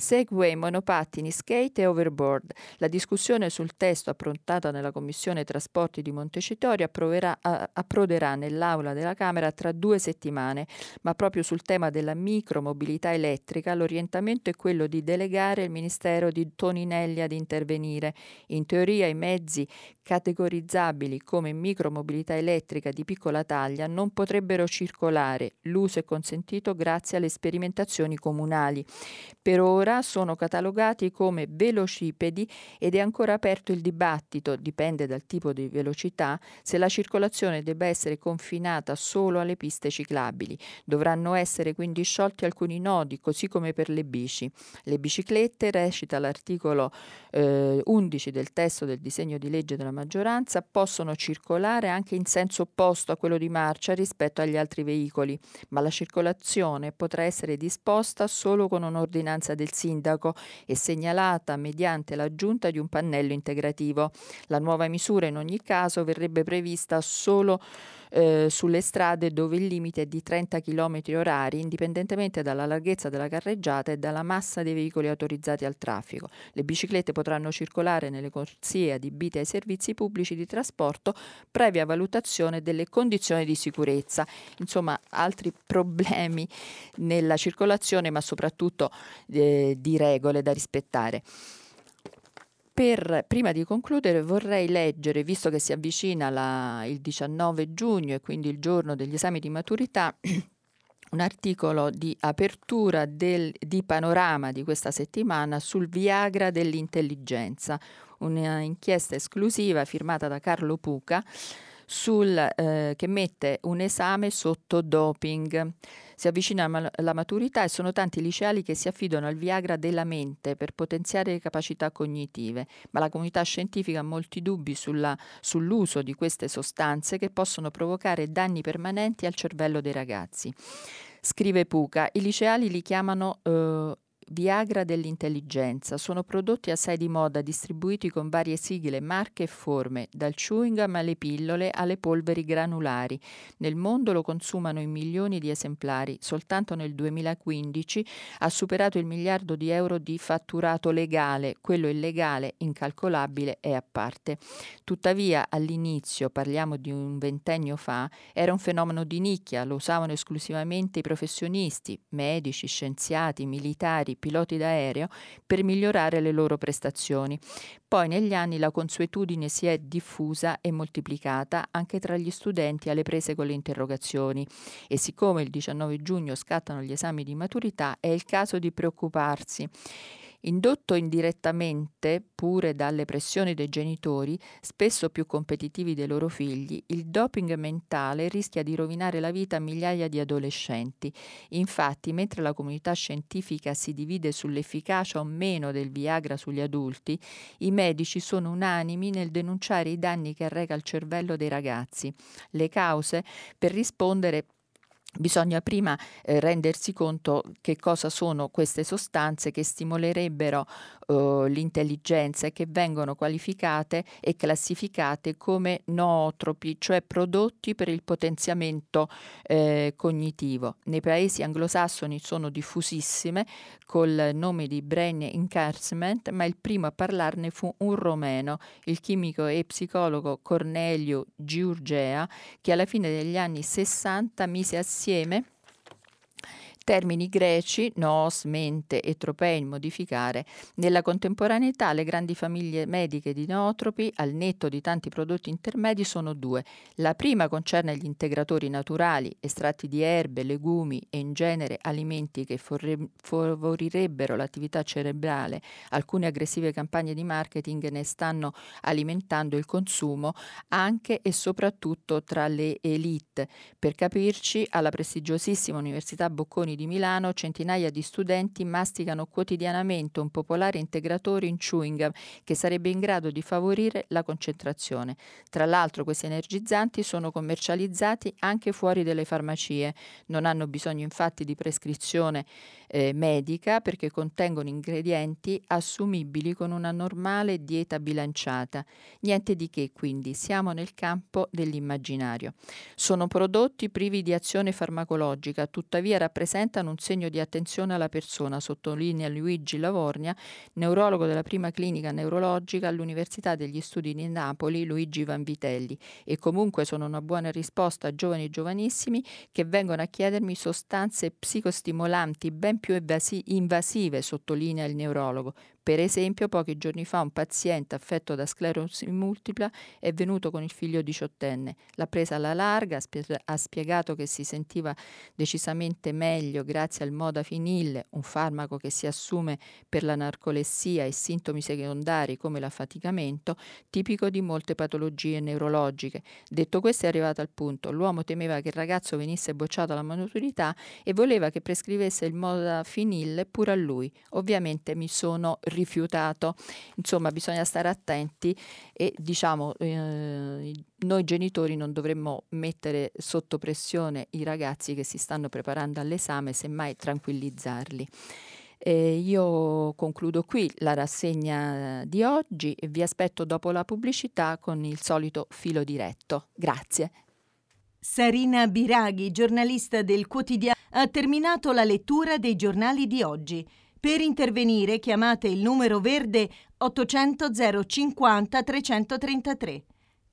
Speaker 3: Segway, monopattini, skate e overboard. La discussione sul testo approntata nella Commissione Trasporti di Montecitorio approderà nell'aula della Camera tra due settimane, ma proprio sul tema della micromobilità elettrica l'orientamento è quello di delegare il Ministero di Toninelli ad intervenire. In teoria i mezzi categorizzabili come micromobilità elettrica di piccola taglia non potrebbero circolare. L'uso è consentito grazie alle sperimentazioni comunali. Per ora sono catalogati come velocipedi ed è ancora aperto il dibattito, dipende dal tipo di velocità, se la circolazione debba essere confinata solo alle piste ciclabili. Dovranno essere quindi sciolti alcuni nodi, così come per le bici. Le biciclette, recita l'articolo eh, 11 del testo del disegno di legge della maggioranza possono circolare anche in senso opposto a quello di marcia rispetto agli altri veicoli, ma la circolazione potrà essere disposta solo con un'ordinanza del sindaco e segnalata mediante l'aggiunta di un pannello integrativo. La nuova misura in ogni caso verrebbe prevista solo eh, sulle strade dove il limite è di 30 km orari, indipendentemente dalla larghezza della carreggiata e dalla massa dei veicoli autorizzati al traffico. Le biciclette potranno circolare nelle corsie adibite ai servizi pubblici di trasporto previa valutazione delle condizioni di sicurezza. Insomma, altri problemi nella circolazione, ma soprattutto eh, di regole da rispettare. Per, prima di concludere vorrei leggere, visto che si avvicina la, il 19 giugno e quindi il giorno degli esami di maturità, un articolo di apertura del, di panorama di questa settimana sul Viagra dell'intelligenza, un'inchiesta esclusiva firmata da Carlo Puca sul, eh, che mette un esame sotto doping. Si avvicina la maturità e sono tanti liceali che si affidano al Viagra della mente per potenziare le capacità cognitive, ma la comunità scientifica ha molti dubbi sulla, sull'uso di queste sostanze che possono provocare danni permanenti al cervello dei ragazzi. Scrive Puca, i liceali li chiamano eh, Viagra dell'intelligenza sono prodotti assai di moda distribuiti con varie sigle, marche e forme, dal chewing gum alle pillole alle polveri granulari. Nel mondo lo consumano in milioni di esemplari. Soltanto nel 2015 ha superato il miliardo di euro di fatturato legale, quello illegale, incalcolabile è a parte. Tuttavia all'inizio, parliamo di un ventennio fa, era un fenomeno di nicchia, lo usavano esclusivamente i professionisti, medici, scienziati, militari, ingegneri, piloti d'aereo per migliorare le loro prestazioni. Poi negli anni la consuetudine si è diffusa e moltiplicata anche tra gli studenti alle prese con le interrogazioni e siccome il 19 giugno scattano gli esami di maturità è il caso di preoccuparsi indotto indirettamente pure dalle pressioni dei genitori, spesso più competitivi dei loro figli, il doping mentale rischia di rovinare la vita a migliaia di adolescenti. Infatti, mentre la comunità scientifica si divide sull'efficacia o meno del Viagra sugli adulti, i medici sono unanimi nel denunciare i danni che arreca al cervello dei ragazzi. Le cause per rispondere Bisogna prima eh, rendersi conto che cosa sono queste sostanze che stimolerebbero eh, l'intelligenza e che vengono qualificate e classificate come nootropi, cioè prodotti per il potenziamento eh, cognitivo. Nei paesi anglosassoni sono diffusissime col nome di brain enhancement, ma il primo a parlarne fu un romeno, il chimico e psicologo Cornelio Giurgea, che alla fine degli anni 60 mise assieme insieme termini greci, nos, mente e tropein, modificare, nella contemporaneità le grandi famiglie mediche di nootropi, al netto di tanti prodotti intermedi, sono due. La prima concerne gli integratori naturali, estratti di erbe, legumi e in genere alimenti che favorirebbero l'attività cerebrale. Alcune aggressive campagne di marketing ne stanno alimentando il consumo anche e soprattutto tra le elite. Per capirci, alla prestigiosissima Università Bocconi Comuni di Milano centinaia di studenti masticano quotidianamente un popolare integratore in chewing gum che sarebbe in grado di favorire la concentrazione. Tra l'altro questi energizzanti sono commercializzati anche fuori dalle farmacie, non hanno bisogno infatti di prescrizione eh, medica perché contengono ingredienti assumibili con una normale dieta bilanciata. Niente di che quindi, siamo nel campo dell'immaginario. Sono prodotti privi di azione farmacologica, tuttavia rappresentano un segno di attenzione alla persona, sottolinea Luigi Lavornia, neurologo della prima clinica neurologica all'Università degli Studi di Napoli, Luigi Vanvitelli, e comunque sono una buona risposta a giovani e giovanissimi che vengono a chiedermi sostanze psicostimolanti ben più invasive, sottolinea il neurologo, per esempio, pochi giorni fa un paziente affetto da sclerosi multipla è venuto con il figlio diciottenne. L'ha presa alla larga, ha spiegato che si sentiva decisamente meglio grazie al modafinil, un farmaco che si assume per la narcolessia e sintomi secondari come l'affaticamento, tipico di molte patologie neurologiche. Detto questo è arrivato al punto. L'uomo temeva che il ragazzo venisse bocciato alla maturità e voleva che prescrivesse il modafinil pure a lui. Ovviamente mi sono rifiutato. Insomma, bisogna stare attenti e diciamo eh, noi genitori non dovremmo mettere sotto pressione i ragazzi che si stanno preparando all'esame, semmai tranquillizzarli. Eh, io concludo qui la rassegna di oggi e vi aspetto dopo la pubblicità con il solito filo diretto. Grazie.
Speaker 2: Sarina Biraghi, giornalista del quotidiano, ha terminato la lettura dei giornali di oggi. Per intervenire chiamate il numero verde 800 050 333.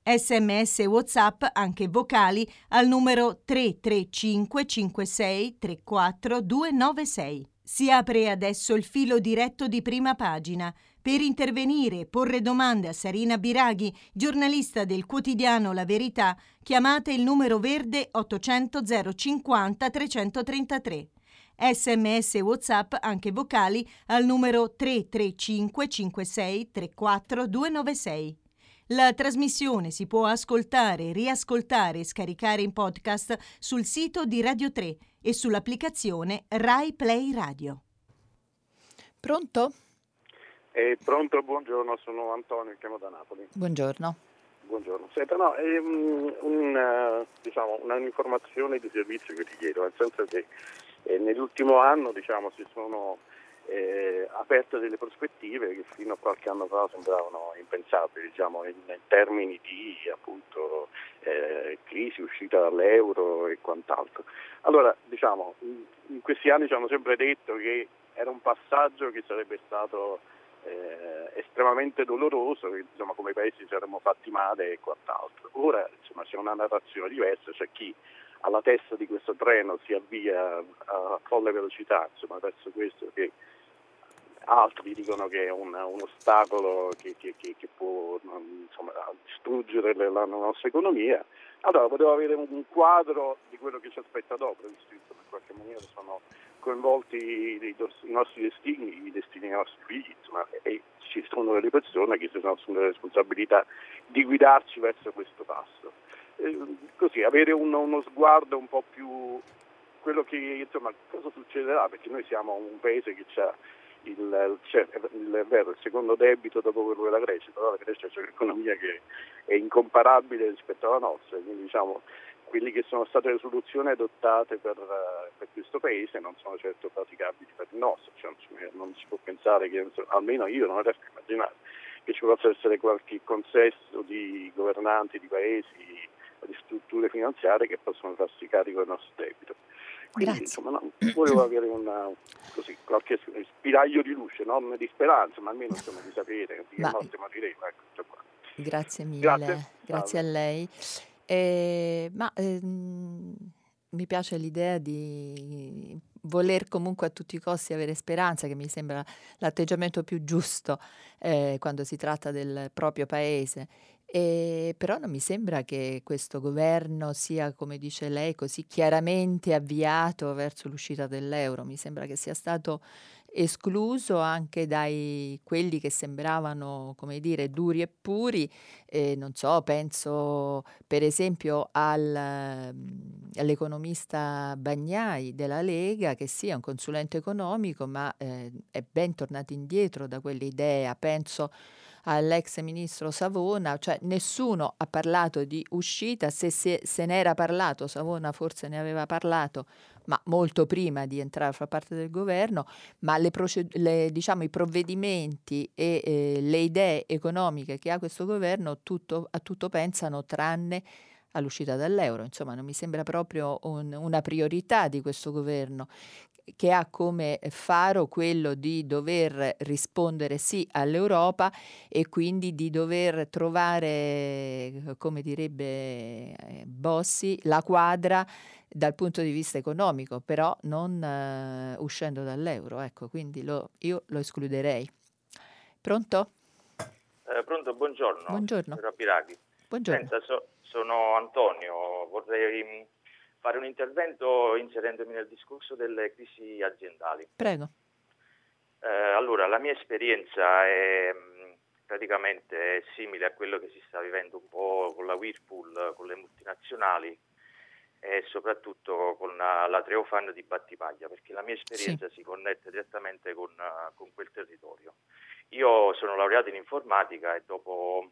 Speaker 2: Sms e WhatsApp, anche vocali, al numero 335 56 34 296. Si apre adesso il filo diretto di prima pagina. Per intervenire e porre domande a Sarina Biraghi, giornalista del quotidiano La Verità, chiamate il numero verde 800 050 333 sms e whatsapp anche vocali al numero 335 56 34 296. La trasmissione si può ascoltare, riascoltare e scaricare in podcast sul sito di Radio 3 e sull'applicazione Rai Play Radio.
Speaker 3: Pronto?
Speaker 1: Eh, pronto, buongiorno, sono Antonio, chiamo da Napoli.
Speaker 3: Buongiorno.
Speaker 1: Buongiorno. Senta, no, è un, un, diciamo, un'informazione di servizio che ti chiedo, nel senso che e nell'ultimo anno diciamo, si sono eh, aperte delle prospettive che fino a qualche anno fa sembravano impensabili diciamo, in, in, termini di appunto, eh, crisi, uscita dall'euro e quant'altro. Allora, diciamo, in, questi anni ci hanno sempre detto che era un passaggio che sarebbe stato eh, estremamente doloroso, che insomma, come paesi ci saremmo fatti male e quant'altro. Ora insomma, c'è una narrazione diversa, c'è chi alla testa di questo treno si avvia a folle velocità insomma, verso questo che altri dicono che è un, un ostacolo che, che, che, che può insomma, distruggere la, nostra economia. Allora volevo avere un quadro di quello che ci aspetta dopo, visto che in qualche maniera sono coinvolti i, i nostri destini, i destini dei nostri figli, insomma, e ci sono delle persone che si sono assunte la responsabilità di guidarci verso questo passo. Eh, così avere un, uno sguardo un po' più quello che insomma cosa succederà? Perché noi siamo un paese che ha il, cioè, il, vero, il, secondo debito dopo quello della Grecia, però la Grecia c'è un'economia che è incomparabile rispetto alla nostra, quindi diciamo quelle che sono state le soluzioni adottate per, per questo paese non sono certo praticabili per il nostro, cioè, non si può pensare che, almeno io non riesco a immaginare che ci possa essere qualche consesso di governanti di paesi di strutture finanziarie che possono farsi carico del nostro debito. Quindi Grazie. insomma no, volevo avere una, così, qualche spiraglio di luce, non di speranza, ma almeno insomma, di sapere che ma... notte moriremo. Ecco,
Speaker 3: Grazie mille, grazie, grazie a lei. Eh, ma ehm, mi piace l'idea di voler comunque a tutti i costi avere speranza, che mi sembra l'atteggiamento più giusto eh, quando si tratta del proprio paese. E, però non mi sembra che questo governo sia, come dice lei, così chiaramente avviato verso l'uscita dell'euro. Mi sembra che sia stato escluso anche dai quelli che sembravano, come dire, duri e puri. Eh, non so, penso per esempio al, all'economista Bagnai della Lega, che sia un consulente economico, ma eh, è ben tornato indietro da quell'idea. Penso all'ex ministro Savona, cioè nessuno ha parlato di uscita, se, se, se ne era parlato, Savona forse ne aveva parlato, ma molto prima di entrare a far parte del governo, ma le proced- le, diciamo, i provvedimenti e eh, le idee economiche che ha questo governo tutto, a tutto pensano tranne all'uscita dall'euro. Insomma, non mi sembra proprio un, una priorità di questo governo che ha come faro quello di dover rispondere sì all'Europa e quindi di dover trovare, come direbbe eh, Bossi, la quadra dal punto di vista economico, però non uh, uscendo dall'euro. Ecco, quindi lo, io lo escluderei. Pronto?
Speaker 4: Eh, pronto, buongiorno.
Speaker 3: Buongiorno.
Speaker 4: Buongiorno. Senta, so, sono Antonio, vorrei fare un intervento inserendomi nel discorso delle crisi aziendali.
Speaker 3: Prego.
Speaker 4: Eh, allora, la mia esperienza è mm, praticamente simile a quello che si sta vivendo un po' con la Whirlpool, con le multinazionali e soprattutto con la, la Treofan di Battipaglia, perché la mia esperienza sì. si connette direttamente con, con quel territorio. Io sono laureato in informatica e dopo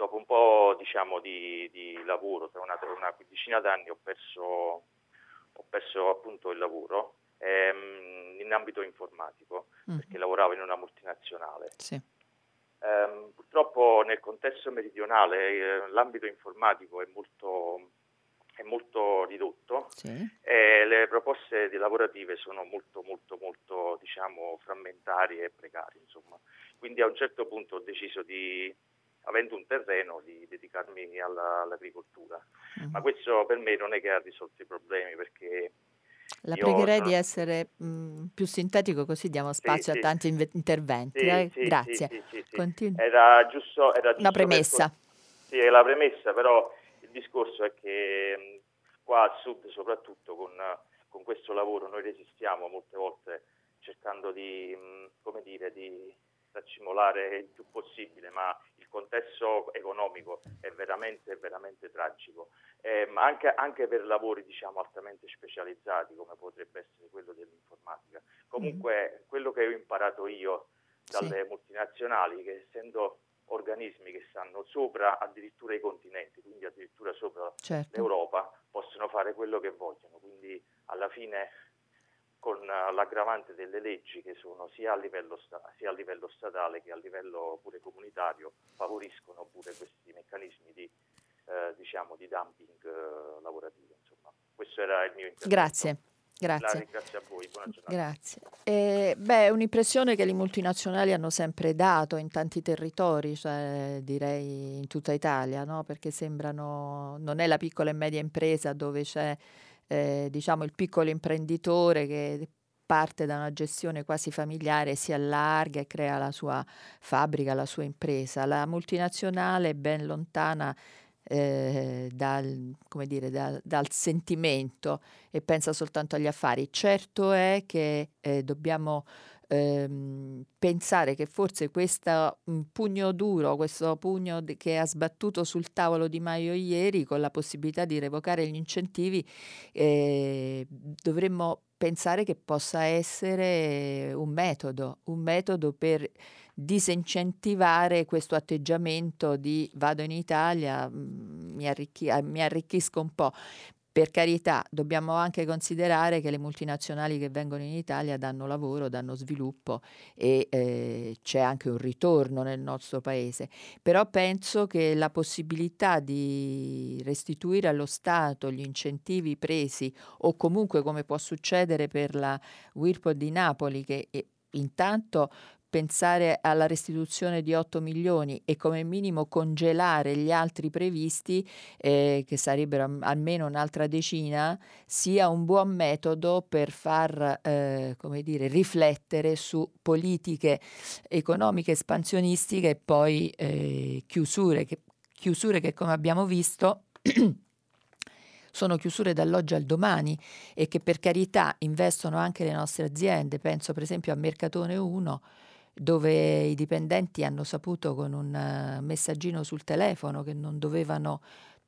Speaker 4: dopo un po' diciamo, di, di, lavoro, tra una, una, quindicina d'anni ho perso, ho perso appunto il lavoro ehm, in ambito informatico, mm. perché lavoravo in una multinazionale.
Speaker 3: Sì.
Speaker 4: Ehm, purtroppo nel contesto meridionale eh, l'ambito informatico è molto, è molto ridotto
Speaker 3: sì.
Speaker 4: e le proposte lavorative sono molto molto molto diciamo frammentarie e precarie insomma. quindi a un certo punto ho deciso di avendo un terreno, di dedicarmi alla, all'agricoltura. Mm. Ma questo per me non è che ha risolto i problemi perché...
Speaker 3: La pregherei sono... di essere mh, mm, più sintetico così diamo spazio sì, a tanti inve- interventi. Eh? Grazie.
Speaker 4: Era giusto, era giusto
Speaker 3: Una premessa.
Speaker 4: Per... Sì, è la premessa, però il discorso è che mh, qua al sud soprattutto con, con, questo lavoro noi resistiamo molte volte cercando di, mh, come dire, di raccimolare il più possibile, ma contesto economico è veramente, veramente tragico, eh, ma anche, anche, per lavori diciamo, altamente specializzati come potrebbe essere quello dell'informatica. Comunque mm. quello che ho imparato io dalle sì. multinazionali, che essendo organismi che stanno sopra addirittura i continenti, quindi addirittura sopra
Speaker 3: certo.
Speaker 4: l'Europa, possono fare quello che vogliono, quindi alla fine con eh, l'aggravante delle leggi che sono sia a, livello, sia a livello statale che a livello pure comunitario favoriscono pure questi meccanismi di, eh, diciamo, di dumping eh, lavorativo. Insomma. Questo era il mio intervento.
Speaker 3: Grazie. Grazie.
Speaker 4: grazie a voi, buona giornata.
Speaker 3: Grazie. Eh, beh, è un'impressione che le multinazionali hanno sempre dato in tanti territori, cioè, direi in tutta Italia, no? perché sembrano, non è la piccola e media impresa dove c'è eh, diciamo il piccolo imprenditore che parte da una gestione quasi familiare, si allarga e crea la sua fabbrica, la sua impresa. La multinazionale è ben lontana eh, dal, dire, dal, dal, sentimento e pensa soltanto agli affari. Certo è che eh, dobbiamo ehm, pensare che forse questo pugno duro, questo pugno che ha sbattuto sul tavolo Di Maio ieri con la possibilità di revocare gli incentivi, eh, dovremmo pensare che possa essere un metodo, un metodo per disincentivare questo atteggiamento di vado in Italia, mm, mi, arricchi- mi arricchisco un po', per carità, dobbiamo anche considerare che le multinazionali che vengono in Italia danno lavoro, danno sviluppo e eh, c'è anche un ritorno nel nostro paese. Però penso che la possibilità di restituire allo Stato gli incentivi presi o comunque come può succedere per la Whirlpool di Napoli che eh, intanto pensare alla restituzione di 8 milioni e come minimo congelare gli altri previsti, eh, che sarebbero almeno un'altra decina, sia un buon metodo per far eh, come dire, riflettere su politiche economiche espansionistiche e poi eh, chiusure, che, chiusure che come abbiamo visto sono chiusure dall'oggi al domani e che per carità investono anche le nostre aziende, penso per esempio a Mercatone 1 dove i dipendenti hanno saputo con un eh, messaggino sul telefono che non dovevano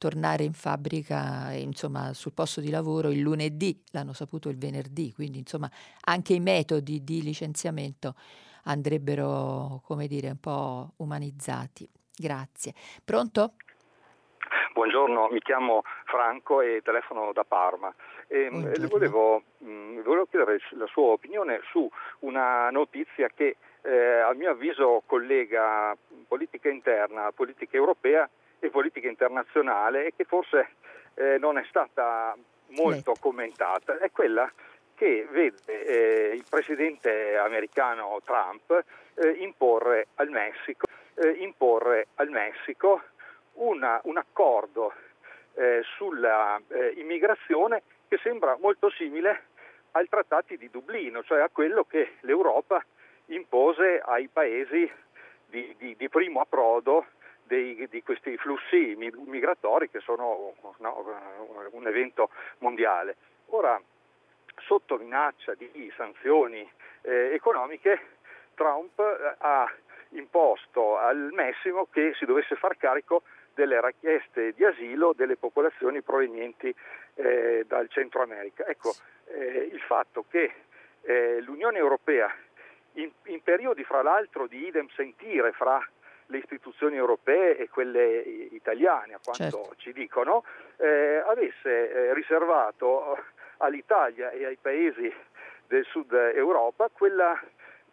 Speaker 3: tornare in fabbrica, insomma, sul posto di lavoro il lunedì, l'hanno saputo il venerdì, quindi insomma anche i metodi di licenziamento andrebbero, come dire, un po' umanizzati. Grazie. Pronto?
Speaker 5: Buongiorno, mi chiamo Franco e telefono da Parma. E, le volevo, mm, volevo chiedere la sua opinione su una notizia che eh, a mio avviso collega politica interna, politica europea e politica internazionale e che forse eh, non è stata molto commentata, è quella che vede eh, il presidente americano Trump eh, imporre al Messico, eh, imporre al Messico una, un accordo eh, sulla immigrazione che sembra molto simile ai trattati di Dublino, cioè a quello che l'Europa impose ai paesi di, di, di primo approdo dei, di questi flussi migratori che sono no, un evento mondiale. Ora, sotto minaccia di sanzioni eh, economiche, Trump eh, ha imposto al Messico che si dovesse far carico delle richieste di asilo delle popolazioni provenienti eh, dal Centro America. Ecco, eh, il fatto che eh, l'Unione Europea in, in periodi fra l'altro di idem sentire fra le istituzioni europee e quelle italiane, a quanto certo. ci dicono, eh, avesse eh, riservato all'Italia e ai paesi del sud Europa quella,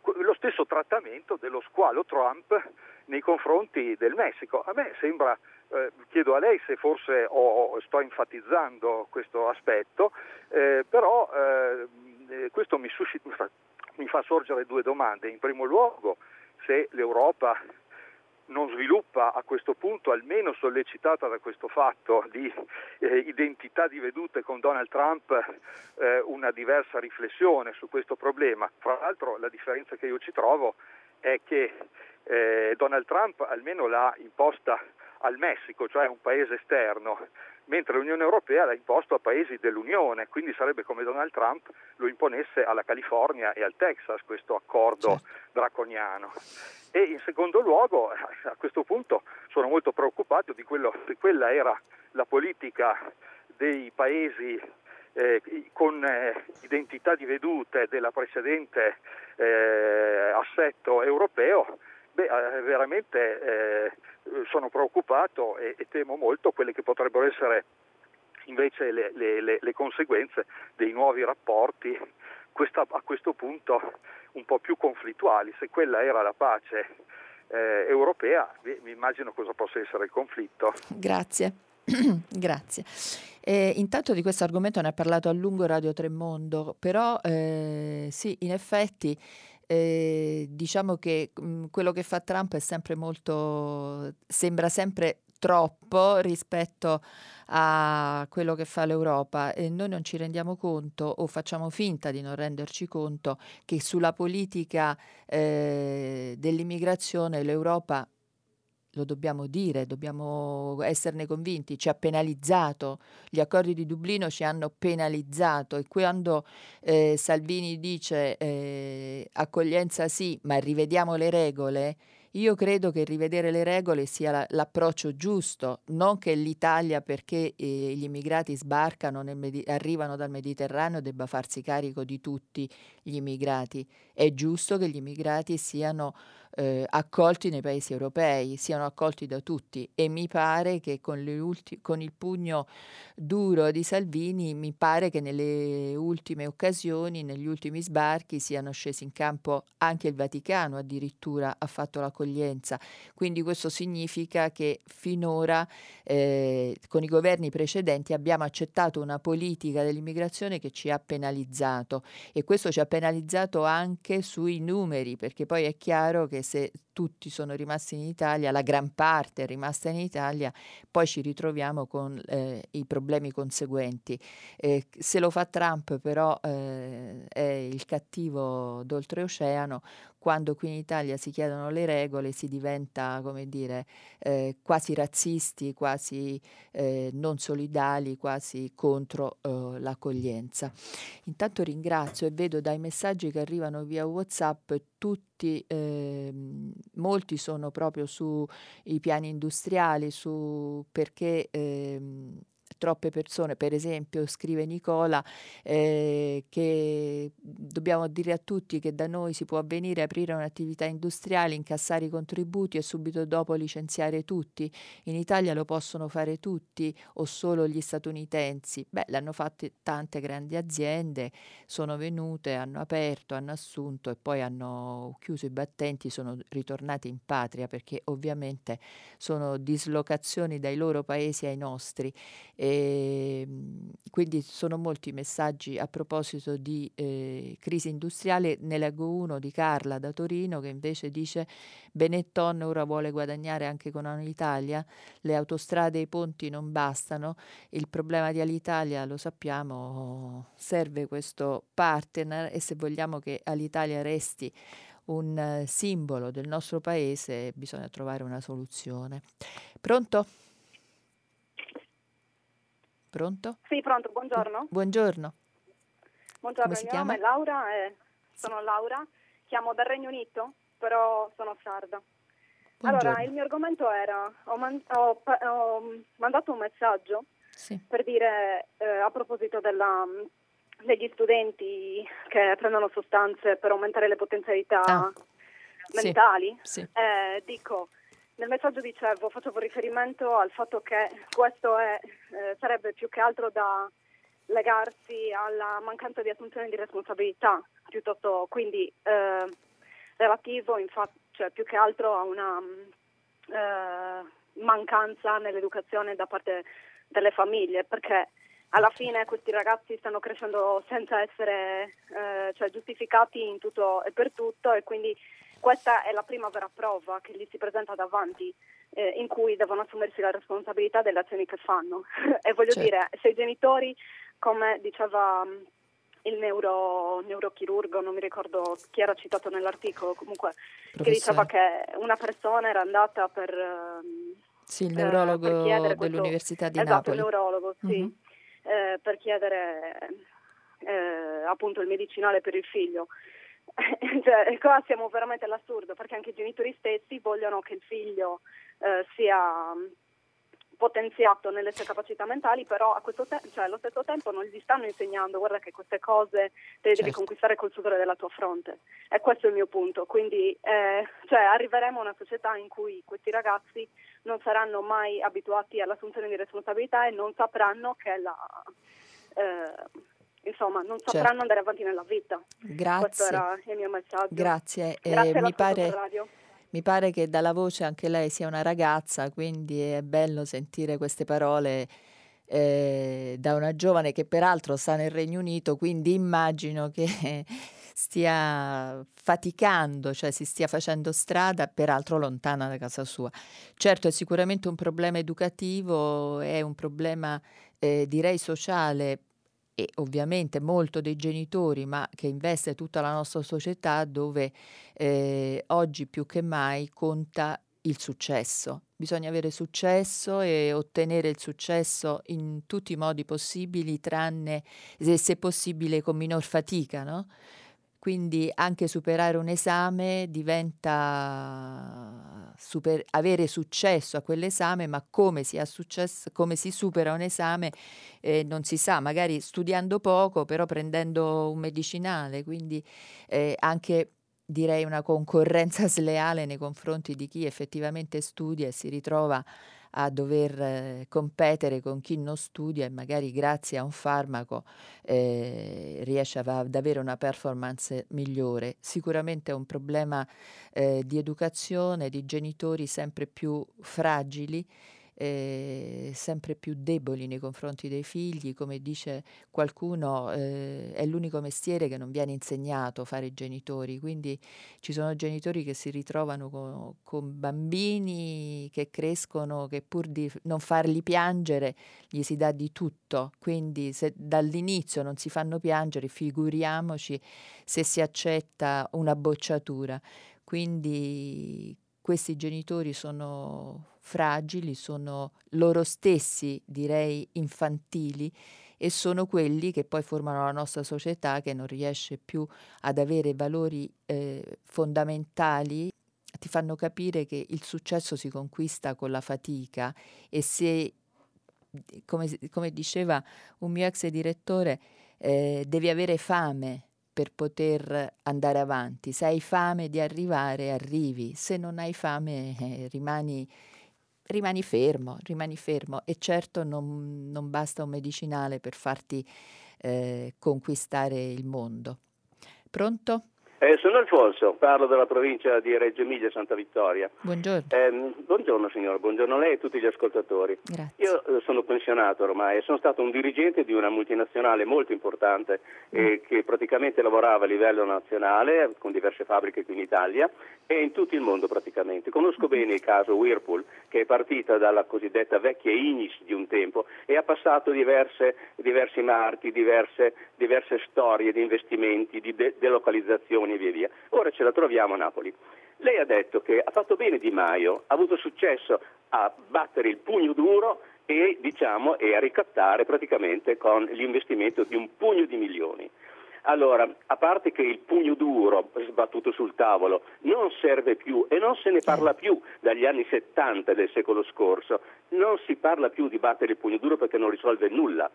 Speaker 5: lo stesso trattamento dello squalo Trump nei confronti del Messico. A me sembra, eh, chiedo a lei se forse ho, sto enfatizzando questo aspetto, eh, però eh, questo mi suscita mi fa sorgere due domande. In primo luogo, se l'Europa non sviluppa a questo punto, almeno sollecitata da questo fatto di eh, identità di vedute con Donald Trump, eh, una diversa riflessione su questo problema. Fra l'altro la differenza che io ci trovo è che eh, Donald Trump almeno l'ha imposta al Messico, cioè un paese esterno, mentre l'Unione Europea l'ha imposto a paesi dell'Unione, quindi sarebbe come Donald Trump lo imponesse alla California e al Texas questo accordo draconiano. E in secondo luogo, a questo punto sono molto preoccupato di quello che quella era la politica dei paesi eh, con eh, identità di vedute della precedente eh, assetto europeo, beh, eh, veramente eh, sono preoccupato e, e, temo molto quelle che potrebbero essere invece le, le, le, conseguenze dei nuovi rapporti questa, a questo punto un po' più conflittuali. Se quella era la pace eh, europea, mi immagino cosa possa essere il conflitto.
Speaker 3: Grazie. Grazie. Eh, intanto di questo argomento ne ha parlato a lungo Radio Tremondo, però eh, sì, in effetti diciamo che mh, quello che fa Trump è sempre molto, sembra sempre troppo rispetto a quello che fa l'Europa e noi non ci rendiamo conto o facciamo finta di non renderci conto che sulla politica eh, dell'immigrazione l'Europa lo dobbiamo dire, dobbiamo esserne convinti, ci ha penalizzato, gli accordi di Dublino ci hanno penalizzato e quando eh, Salvini dice eh, accoglienza sì, ma rivediamo le regole, io credo che rivedere le regole sia la, l'approccio giusto, non che l'Italia, perché eh, gli immigrati sbarcano, Medi- arrivano dal Mediterraneo, debba farsi carico di tutti gli immigrati. È giusto che gli immigrati siano eh, accolti nei paesi europei, siano accolti da tutti e mi pare che con, ulti- con, il pugno duro di Salvini, mi pare che nelle ultime occasioni, negli ultimi sbarchi, siano scesi in campo anche il Vaticano addirittura ha fatto l'accoglienza. Quindi questo significa che finora eh, con i governi precedenti abbiamo accettato una politica dell'immigrazione che ci ha penalizzato e questo ci ha penalizzato anche sui numeri, perché poi è chiaro che se tutti sono rimasti in Italia, la gran parte è rimasta in Italia, poi ci ritroviamo con eh, i problemi conseguenti. Eh, se lo fa Trump però eh, è il cattivo d'oltreoceano, quando qui in Italia si chiedono le regole si diventa, come dire, eh, quasi razzisti, quasi eh, non solidali, quasi contro eh, l'accoglienza. Intanto ringrazio e vedo dai messaggi che arrivano via WhatsApp tutti, eh, molti sono proprio sui piani industriali, su perché eh, troppe persone, per esempio scrive Nicola eh, che dobbiamo dire a tutti che da noi si può avvenire aprire un'attività industriale, incassare i contributi e subito dopo licenziare tutti. In Italia lo possono fare tutti o solo gli statunitensi? Beh, l'hanno fatto tante grandi aziende, sono venute, hanno aperto, hanno assunto e poi hanno chiuso i battenti, sono ritornati in patria perché ovviamente sono dislocazioni dai loro paesi ai nostri. E, ehm, quindi sono molti messaggi a proposito di eh, crisi industriale. Ne leggo uno di Carla da Torino che invece dice Benetton ora vuole guadagnare anche con Alitalia, le autostrade e i ponti non bastano, il problema di Alitalia lo sappiamo, serve questo partner e se vogliamo che Alitalia resti un simbolo del nostro paese bisogna trovare una soluzione. Pronto? Pronto?
Speaker 6: Sì, pronto, buongiorno.
Speaker 3: Buongiorno.
Speaker 6: Buongiorno, il mio chiama? nome è Laura, e sono Laura, chiamo dal Regno Unito, però sono sarda. Buongiorno. Allora, il mio argomento era, ho, man- ho, ho mandato un messaggio sì. per dire, eh, a proposito della, degli studenti che prendono sostanze per aumentare le potenzialità ah. mentali, sì. Sì. Eh, dico, nel messaggio dicevo, facevo riferimento al fatto che questo è, eh, sarebbe più che altro da legarsi alla mancanza di assunzione di responsabilità, piuttosto quindi eh, relativo infatti, cioè, più che altro a una eh, mancanza nell'educazione da parte delle famiglie, perché alla fine questi ragazzi stanno crescendo senza essere eh, cioè, giustificati in tutto e per tutto e quindi questa è la prima vera prova che gli si presenta davanti, eh, in cui devono assumersi la responsabilità delle azioni che fanno. e voglio certo. dire, se i genitori, come diceva mm, il neuro, neurochirurgo, non mi ricordo chi era citato nell'articolo, comunque, Professore. che diceva che una persona era andata per... Mm,
Speaker 3: sì, il neurologo per dell'Università di
Speaker 6: esatto,
Speaker 3: Napoli.
Speaker 6: Esatto, il neurologo, sì, mm-hmm. eh, per chiedere eh, appunto il medicinale per il figlio. cioè, qua siamo veramente all'assurdo perché anche i genitori stessi vogliono che il figlio eh, sia mm, potenziato nelle sue capacità mentali, però a questo te- cioè, allo stesso tempo non gli stanno insegnando guarda che queste cose te le certo. devi conquistare col sudore della tua fronte. E questo è il mio punto. Quindi eh, cioè, arriveremo a una società in cui questi ragazzi non saranno mai abituati all'assunzione di responsabilità e non sapranno che la... Eh, insomma non sapranno certo. andare avanti nella vita.
Speaker 3: Grazie.
Speaker 6: Questo era il mio messaggio.
Speaker 3: Grazie. Grazie eh, mi, pare, mi pare che dalla voce anche lei sia una ragazza, quindi è bello sentire queste parole. Eh, da una giovane che peraltro sta nel Regno Unito, quindi immagino che stia faticando, cioè si stia facendo strada, peraltro lontana da casa sua. Certo è sicuramente un problema educativo, è un problema eh, direi sociale e ovviamente molto dei genitori, ma che investe tutta la nostra società dove eh, oggi più che mai conta il successo. Bisogna avere successo e ottenere il successo in tutti i modi possibili, tranne se, se possibile con minor fatica, no? Quindi anche superare un esame diventa super, avere successo a quell'esame, ma come si, successo, come si supera un esame eh, non si sa, magari studiando poco, però prendendo un medicinale, quindi eh, anche direi una concorrenza sleale nei confronti di chi effettivamente studia e si ritrova a dover eh, competere con chi non studia e magari grazie a un farmaco eh, riesce ad avere una performance migliore. Sicuramente è un problema eh, di educazione, di genitori sempre più fragili eh, sempre più deboli nei confronti dei figli, come dice qualcuno, eh, è l'unico mestiere che non viene insegnato fare i genitori, quindi ci sono genitori che si ritrovano con, con bambini che crescono, che pur di non farli piangere gli si dà di tutto, quindi se dall'inizio non si fanno piangere, figuriamoci se si accetta una bocciatura. Quindi questi genitori sono fragili, sono loro stessi, direi, infantili e sono quelli che poi formano la nostra società che non riesce più ad avere valori eh, fondamentali. Ti fanno capire che il successo si conquista con la fatica e se, come, come diceva un mio ex direttore, eh, devi avere fame per poter andare avanti. Se hai fame di arrivare, arrivi. Se non hai fame, eh, rimani, rimani, fermo, rimani fermo. E certo non, non basta un medicinale per farti eh, conquistare il mondo. Pronto?
Speaker 7: Eh, sono Alfonso, parlo della provincia di Reggio Emilia Santa Vittoria.
Speaker 3: Buongiorno.
Speaker 7: Eh, buongiorno signora, buongiorno a lei e a tutti gli ascoltatori.
Speaker 3: Grazie.
Speaker 7: Io eh, sono pensionato ormai e sono stato un dirigente di una multinazionale molto importante mm. che praticamente lavorava a livello nazionale con diverse fabbriche qui in Italia e in tutto il mondo praticamente. Conosco mm. bene il caso Whirlpool che è partita dalla cosiddetta vecchia Inis di un tempo e ha passato diverse, diversi marchi, diverse, diverse storie di investimenti, di de- delocalizzazioni e via via. Ora ce la troviamo a Napoli. Lei ha detto che ha fatto bene Di Maio, ha avuto successo a battere il pugno duro e, diciamo, e a ricattare praticamente con l'investimento di un pugno di milioni. Allora, a parte che il pugno duro sbattuto sul tavolo non serve più e non se ne parla più dagli anni 70 del secolo scorso, non si parla più di battere il pugno duro perché non risolve nulla.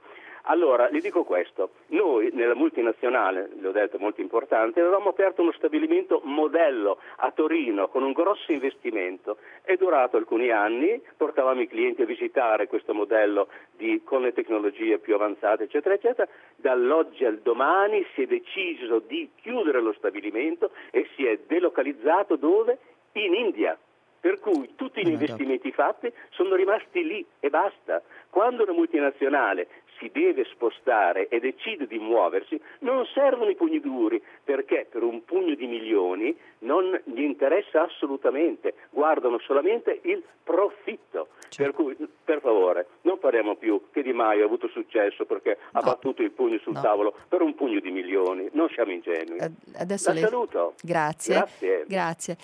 Speaker 7: Allora, le dico questo, noi nella multinazionale, le ho detto molto importante, avevamo aperto uno stabilimento modello a Torino con un grosso investimento, è durato alcuni anni, portavamo i clienti a visitare questo modello di, con le tecnologie più avanzate, eccetera, eccetera, dall'oggi al domani si è deciso di chiudere lo stabilimento e si è delocalizzato dove? In India. Per cui tutti gli investimenti fatti sono rimasti lì e basta. Quando una multinazionale si deve spostare e decide di muoversi, non servono i pugni duri, perché per un pugno di milioni non gli interessa assolutamente, guardano solamente il profitto. Certo. Per cui, per favore, non parliamo più che Di Maio ha avuto successo perché no. ha battuto il pugno sul no. tavolo per un pugno di milioni, non siamo ingenui.
Speaker 3: Adesso
Speaker 7: La le... saluto.
Speaker 3: Grazie.
Speaker 7: Grazie.
Speaker 3: Grazie.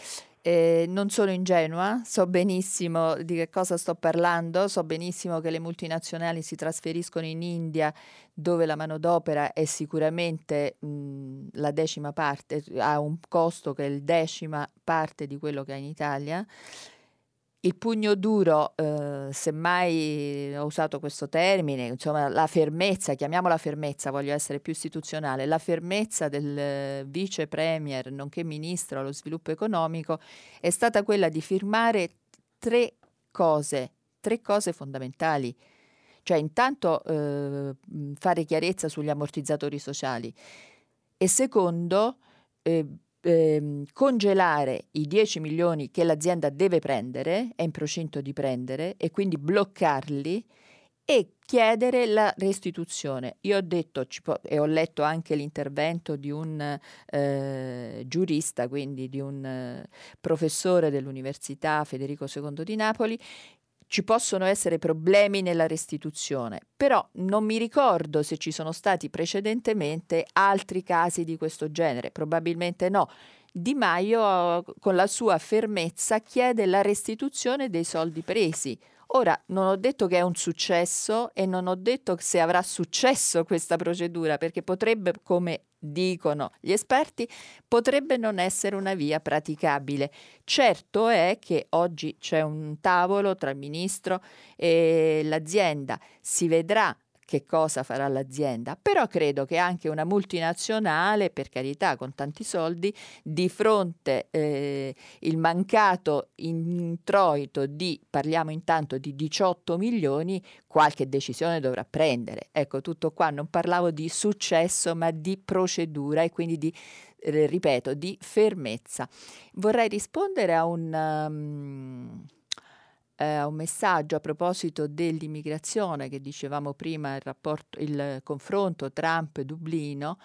Speaker 3: Eh, non sono ingenua, so benissimo di che cosa sto parlando, so benissimo che le multinazionali si trasferiscono in India dove la manodopera è sicuramente mh, la decima parte, ha un costo che è il decima parte di quello che ha in Italia il pugno duro, eh, semmai ho usato questo termine, insomma la fermezza, chiamiamola fermezza, voglio essere più istituzionale, la fermezza del vice premier, nonché ministro allo sviluppo economico, è stata quella di firmare tre cose, tre cose fondamentali. Cioè intanto eh, fare chiarezza sugli ammortizzatori sociali e secondo eh, ehm, congelare i 10 milioni che l'azienda deve prendere, è in procinto di prendere, e quindi bloccarli e chiedere la restituzione. Io ho detto può, e ho letto anche l'intervento di un eh, giurista, quindi di un eh, professore dell'Università Federico II di Napoli, ci possono essere problemi nella restituzione, però non mi ricordo se ci sono stati precedentemente altri casi di questo genere, probabilmente no. Di Maio, con la sua fermezza, chiede la restituzione dei soldi presi. Ora, non ho detto che è un successo e non ho detto se avrà successo questa procedura, perché potrebbe, come dicono gli esperti, potrebbe non essere una via praticabile. Certo è che oggi c'è un tavolo tra il ministro e l'azienda, si vedrà che cosa farà l'azienda, però credo che anche una multinazionale, per carità, con tanti soldi, di fronte eh, il mancato introito di, parliamo intanto di 18 milioni, qualche decisione dovrà prendere. Ecco, tutto qua, non parlavo di successo, ma di procedura e quindi di eh, ripeto, di fermezza. Vorrei rispondere a un um, eh, un messaggio a proposito dell'immigrazione che dicevamo prima, il, rapporto, il confronto Trump-Dublino.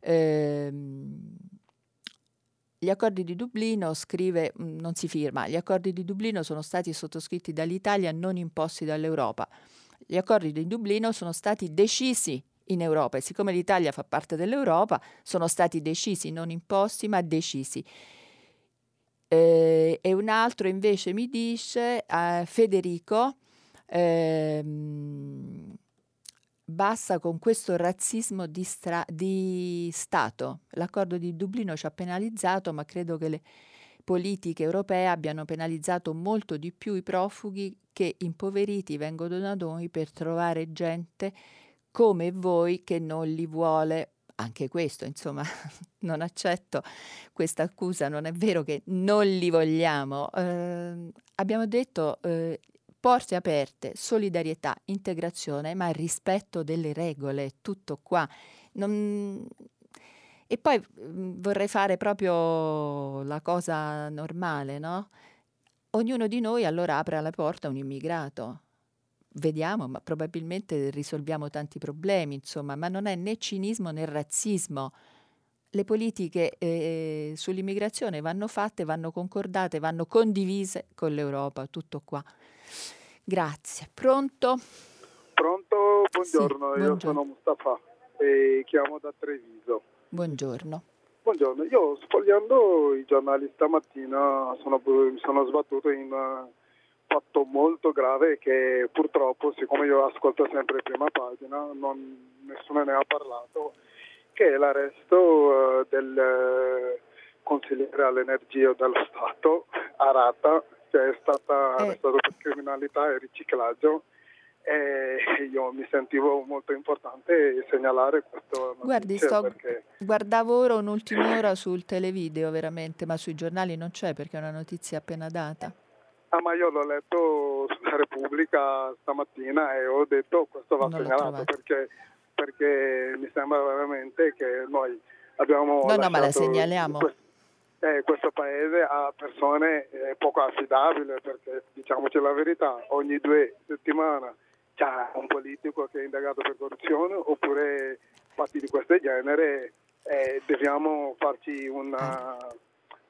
Speaker 3: Ehm, gli accordi di Dublino scrive, mm, non si firma, gli accordi di Dublino sono stati sottoscritti dall'Italia, non imposti dall'Europa. Gli accordi di Dublino sono stati decisi in Europa e siccome l'Italia fa parte dell'Europa, sono stati decisi, non imposti, ma decisi. Eh, e un altro invece mi dice, eh, Federico, ehm, basta con questo razzismo di, stra- di, Stato. L'accordo di Dublino ci ha penalizzato, ma credo che le politiche europee abbiano penalizzato molto di più i profughi che impoveriti vengono da noi per trovare gente come voi che non li vuole anche questo, insomma, non accetto questa accusa, non è vero che non li vogliamo. Eh, abbiamo detto eh, porte aperte, solidarietà, integrazione, ma rispetto delle regole, tutto qua. Non... E poi mh, vorrei fare proprio la cosa normale, no? Ognuno di noi allora apre la porta a un immigrato vediamo, ma probabilmente risolviamo tanti problemi, insomma, ma non è né cinismo né razzismo. Le politiche eh, sull'immigrazione vanno fatte, vanno concordate, vanno condivise con l'Europa, tutto qua. Grazie. Pronto?
Speaker 8: Pronto, buongiorno, sì, io sono Mustafa e chiamo da Treviso.
Speaker 3: Buongiorno.
Speaker 8: Buongiorno, io sfogliando i giornali stamattina sono, mi sono sbattuto in fatto molto grave che purtroppo, siccome io ascolto sempre prima pagina, non, nessuno ne ha parlato, che è l'arresto uh, del uh, consigliere all'energia dello Stato, Arata, che è stata eh. arrestato per criminalità e riciclaggio e io mi sentivo molto importante segnalare questo
Speaker 3: Guardi, sto, perché... guardavo ora un'ultima ora sul televideo veramente, ma sui giornali non c'è perché è una notizia appena data.
Speaker 8: Ah, ma io l'ho letto sulla Repubblica stamattina e ho detto questo va non segnalato perché, perché, mi sembra veramente che noi abbiamo...
Speaker 3: No, no, ma la segnaliamo.
Speaker 8: Questo, eh, questo paese a persone eh, poco affidabili perché diciamoci la verità, ogni due settimane c'è un politico che è indagato per corruzione oppure fatti di questo genere eh, dobbiamo farci una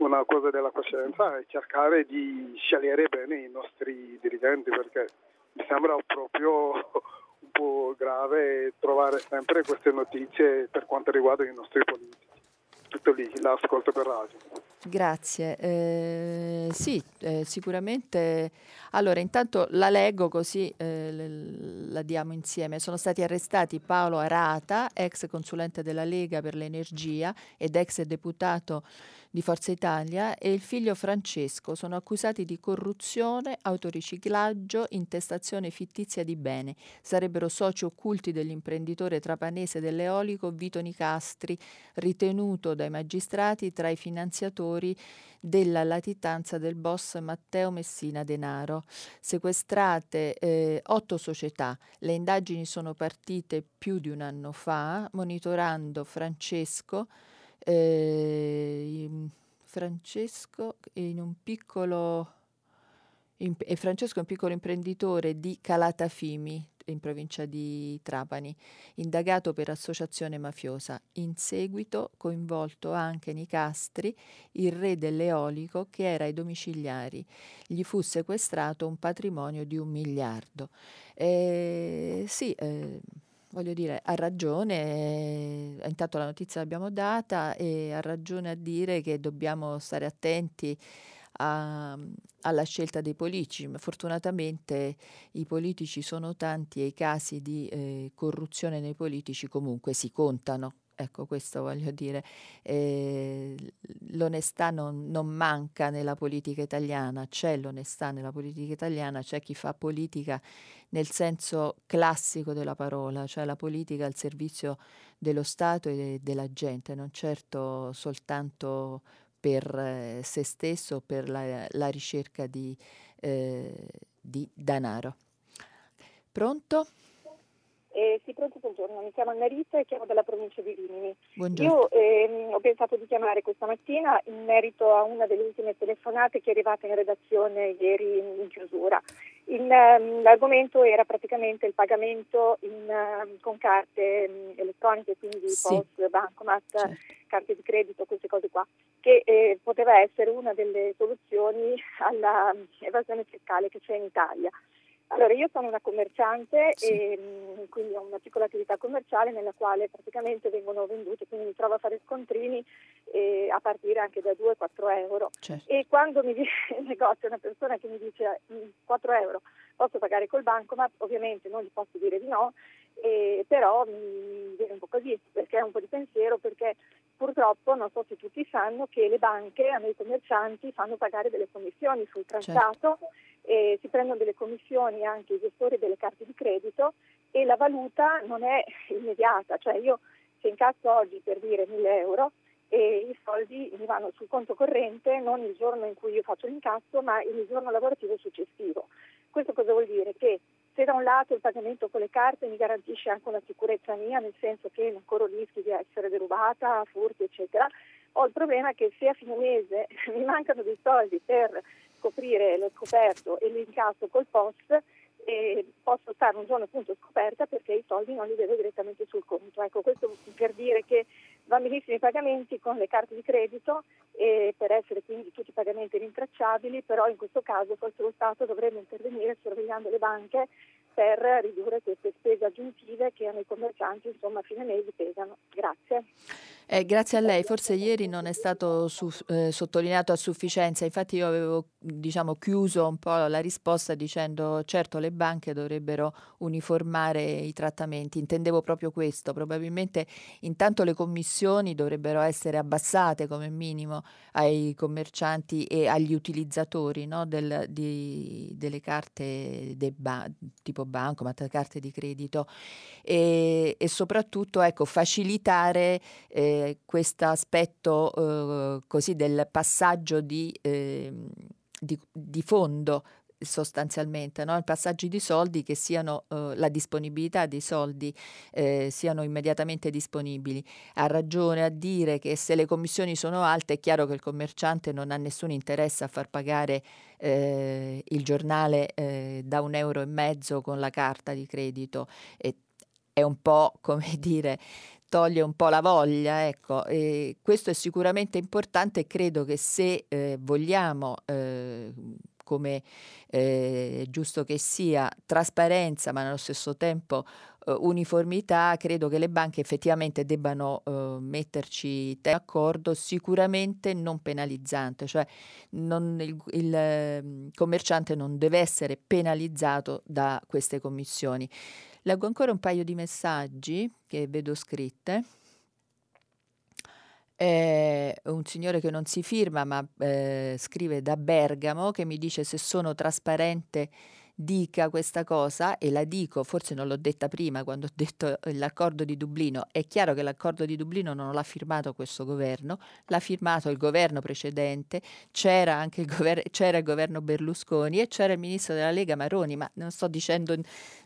Speaker 8: una cosa della coscienza è cercare di scegliere bene i nostri dirigenti perché mi sembra proprio un po' grave trovare sempre queste notizie per quanto riguarda i nostri politici. Tutto lì, l'ascolto per radio.
Speaker 3: Grazie. Eh, sì, eh, sicuramente. Allora, intanto la leggo così eh, la diamo insieme. Sono stati arrestati Paolo Arata, ex consulente della Lega per l'energia ed ex deputato di Forza Italia e il figlio Francesco sono accusati di corruzione, autoriciclaggio, intestazione fittizia di bene. Sarebbero soci occulti dell'imprenditore trapanese dell'eolico Vito Nicastri, ritenuto dai magistrati tra i finanziatori della latitanza del boss Matteo Messina Denaro. Sequestrate eh, otto società. Le indagini sono partite più di un anno fa, monitorando Francesco eh, Francesco in un piccolo e Francesco è un piccolo imprenditore di Calatafimi, in provincia di Trapani, indagato per associazione mafiosa. In seguito coinvolto anche Nicastri, il re dell'eolico che era ai domiciliari. Gli fu sequestrato un patrimonio di un miliardo. Eh, sì, eh, voglio dire, ha ragione, eh, intanto la notizia l'abbiamo data e ha ragione a dire che dobbiamo stare attenti a, alla scelta dei politici. Fortunatamente i politici sono tanti e i casi di eh, corruzione nei politici comunque si contano. Ecco, questo voglio dire. Eh, l'onestà non, non, manca nella politica italiana, c'è l'onestà nella politica italiana, c'è chi fa politica nel senso classico della parola, cioè la politica al servizio dello Stato e della gente, non certo soltanto per eh, se stesso, per la, la ricerca di, eh, di denaro. Pronto?
Speaker 9: Eh, sì, pronto, buongiorno. Mi chiamo Annarita e chiamo dalla provincia di Rimini.
Speaker 3: Buongiorno.
Speaker 9: Io ehm, ho pensato di chiamare questa mattina in merito a una delle ultime telefonate che è arrivata in redazione ieri in chiusura. Il, um, l'argomento era praticamente il pagamento in, uh, con carte elettroniche, quindi sì. post, bancomat, certo. carte di credito, queste cose qua, che eh, poteva essere una delle soluzioni all'evasione fiscale che c'è in Italia. Allora, io sono una commerciante sì. e mm, quindi ho una piccola attività commerciale nella quale praticamente vengono vendute, quindi mi trovo a fare scontrini eh, a partire anche da 2-4 euro.
Speaker 3: Certo.
Speaker 9: E quando mi dice in negozio una persona che mi dice 4 mm, euro posso pagare col bancomat, ovviamente non gli posso dire di no, eh, però mi viene un po' così, perché è un po' di pensiero, perché purtroppo non so se tutti sanno che le banche a noi commercianti fanno pagare delle commissioni sul trattato. Certo eh, si prendono delle commissioni anche i gestori delle carte di credito e la valuta non è immediata, cioè io se incasso oggi per dire 1000 euro e i soldi mi vanno sul conto corrente non il giorno in cui io faccio l'incasso ma il giorno lavorativo successivo. Questo cosa vuol dire? Che se da un lato il pagamento con le carte mi garantisce anche una sicurezza mia, nel senso che non corro rischi di essere derubata, furti, eccetera, ho il problema che se a fine mese mi mancano dei soldi per scoprire lo scoperto e l'incasso col post e posso stare un giorno appunto scoperta perché i soldi non li vedo direttamente sul conto. Ecco, questo per dire che vanno benissimo i pagamenti con le carte di credito e per essere quindi tutti i pagamenti rintracciabili, però in questo caso forse lo Stato dovrebbe intervenire sorvegliando le banche per ridurre queste spese aggiuntive che ai commercianti insomma a fine mese pesano. Grazie.
Speaker 3: Eh, grazie a lei, forse ieri non è stato su, eh, sottolineato a sufficienza, infatti io avevo diciamo, chiuso un po' la risposta dicendo certo le banche dovrebbero uniformare i trattamenti, intendevo proprio questo, probabilmente intanto le commissioni dovrebbero essere abbassate come minimo ai commercianti e agli utilizzatori no, del, di, delle carte ba- tipo banco, ma carte di credito. E, e soprattutto ecco, facilitare eh, questo aspetto eh, così del passaggio di, eh, di, di fondo sostanzialmente, no? passaggi di soldi che siano eh, la disponibilità dei soldi eh, siano immediatamente disponibili. Ha ragione a dire che se le commissioni sono alte è chiaro che il commerciante non ha nessun interesse a far pagare eh, il giornale eh, da un euro e mezzo con la carta di credito. E è un po' come dire toglie un po' la voglia, ecco, e questo è sicuramente importante e credo che se eh, vogliamo eh, come eh, giusto che sia, trasparenza ma nello stesso tempo eh, uniformità, credo che le banche effettivamente debbano eh, metterci d'accordo, sicuramente non penalizzante, cioè non, il, il ehm, commerciante non deve essere penalizzato da queste commissioni. Leggo ancora un paio di messaggi che vedo scritte eh, un signore che non si firma ma eh, scrive da Bergamo che mi dice se sono trasparente dica questa cosa e la dico, forse non l'ho detta prima quando ho detto l'accordo di Dublino, è chiaro che l'accordo di Dublino non l'ha firmato questo governo, l'ha firmato il governo precedente, c'era anche il, gover- c'era il governo Berlusconi e c'era il ministro della Lega Maroni, ma non sto dicendo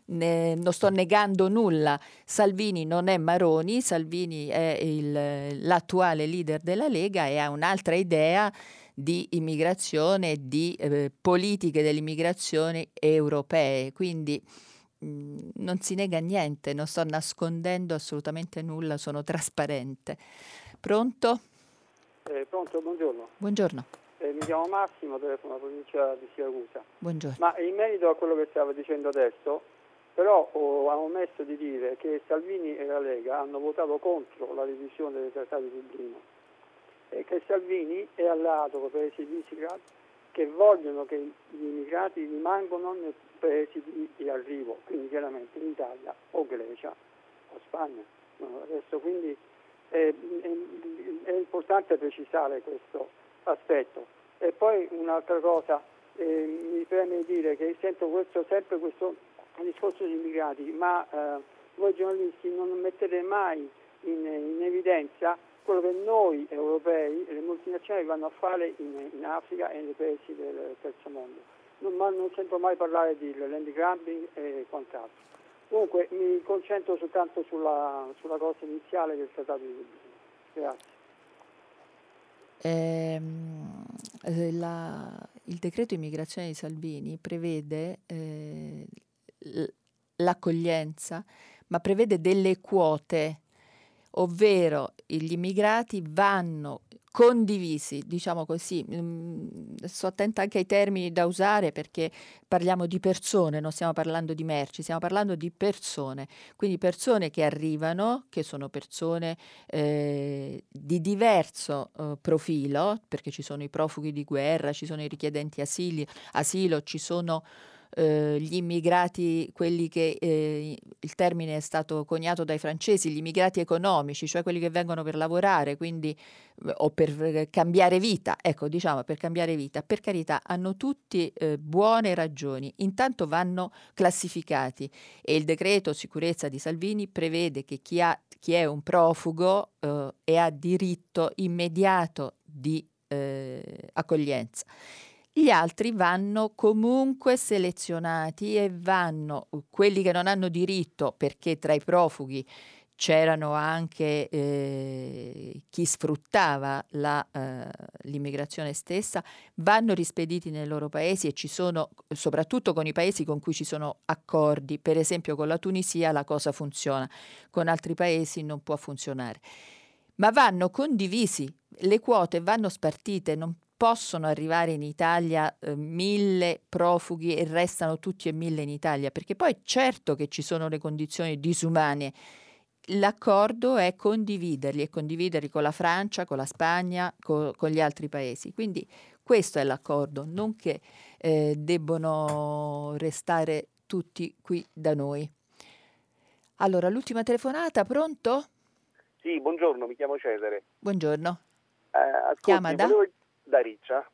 Speaker 3: ne, non sto negando nulla, Salvini non è Maroni, Salvini è il, l'attuale leader della Lega e ha un'altra idea di immigrazione e di eh, politiche dell'immigrazione europee. Quindi mh, non si nega niente, non sto nascondendo assolutamente nulla, sono trasparente. Pronto?
Speaker 10: Eh, pronto, buongiorno.
Speaker 3: Buongiorno.
Speaker 10: Eh, mi chiamo Massimo, telefono alla provincia di Siracusa.
Speaker 3: Buongiorno.
Speaker 10: Ma in merito a quello che stava dicendo adesso, però ho, ho omesso di dire che Salvini e la Lega hanno votato contro la revisione dei trattati di Dublino che Salvini è alleato con i paesi di Visegrad che vogliono che gli immigrati rimangano nei paesi di, di arrivo, quindi chiaramente in Italia o Grecia o Spagna. No, adesso quindi è, è, è importante precisare questo aspetto. E poi un'altra cosa, eh, mi preme dire che sento questo, sempre questo discorso di immigrati, ma eh, voi giornalisti non mettete mai in, in, evidenza quello che noi europei e le multinazionali vanno a fare in, in Africa e nei paesi del terzo mondo. Non, non sento mai parlare di land grabbing e quant'altro. Comunque mi concentro soltanto sulla, sulla cosa iniziale del Trattato di Dublino. Grazie.
Speaker 3: Eh, la, il decreto immigrazione di Salvini prevede eh, l'accoglienza, ma prevede delle quote, ovvero gli immigrati vanno condivisi, diciamo così. Mm, sto attenta anche ai termini da usare perché parliamo di persone, non stiamo parlando di merci, stiamo parlando di persone. Quindi persone che arrivano, che sono persone eh, di diverso eh, profilo, perché ci sono i profughi di guerra, ci sono i richiedenti asili, asilo, ci sono eh, gli immigrati, quelli che eh, il termine è stato coniato dai francesi, gli immigrati economici, cioè quelli che vengono per lavorare, quindi eh, o per cambiare vita, ecco diciamo per cambiare vita, per carità hanno tutti eh, buone ragioni, intanto vanno classificati e il decreto sicurezza di Salvini prevede che chi, ha, chi è un profugo eh, e ha diritto immediato di eh, accoglienza gli altri vanno comunque selezionati e vanno quelli che non hanno diritto perché tra i profughi c'erano anche eh, chi sfruttava la, eh, l'immigrazione stessa, vanno rispediti nei loro paesi e ci sono, soprattutto con i paesi con cui ci sono accordi, per esempio con la Tunisia la cosa funziona, con altri paesi non può funzionare. Ma vanno condivisi, le quote vanno spartite, non possono arrivare in Italia eh, mille profughi e restano tutti e mille in Italia, perché poi certo che ci sono le condizioni disumane. L'accordo è condividerli e condividerli con la Francia, con la Spagna, co- con gli altri paesi. Quindi questo è l'accordo, non che eh, debbono restare tutti qui da noi. Allora, l'ultima telefonata, pronto?
Speaker 11: Sì, buongiorno, mi chiamo Cesare.
Speaker 3: Buongiorno.
Speaker 11: Eh, ascolti, Chiama da? Volevo da Riccia.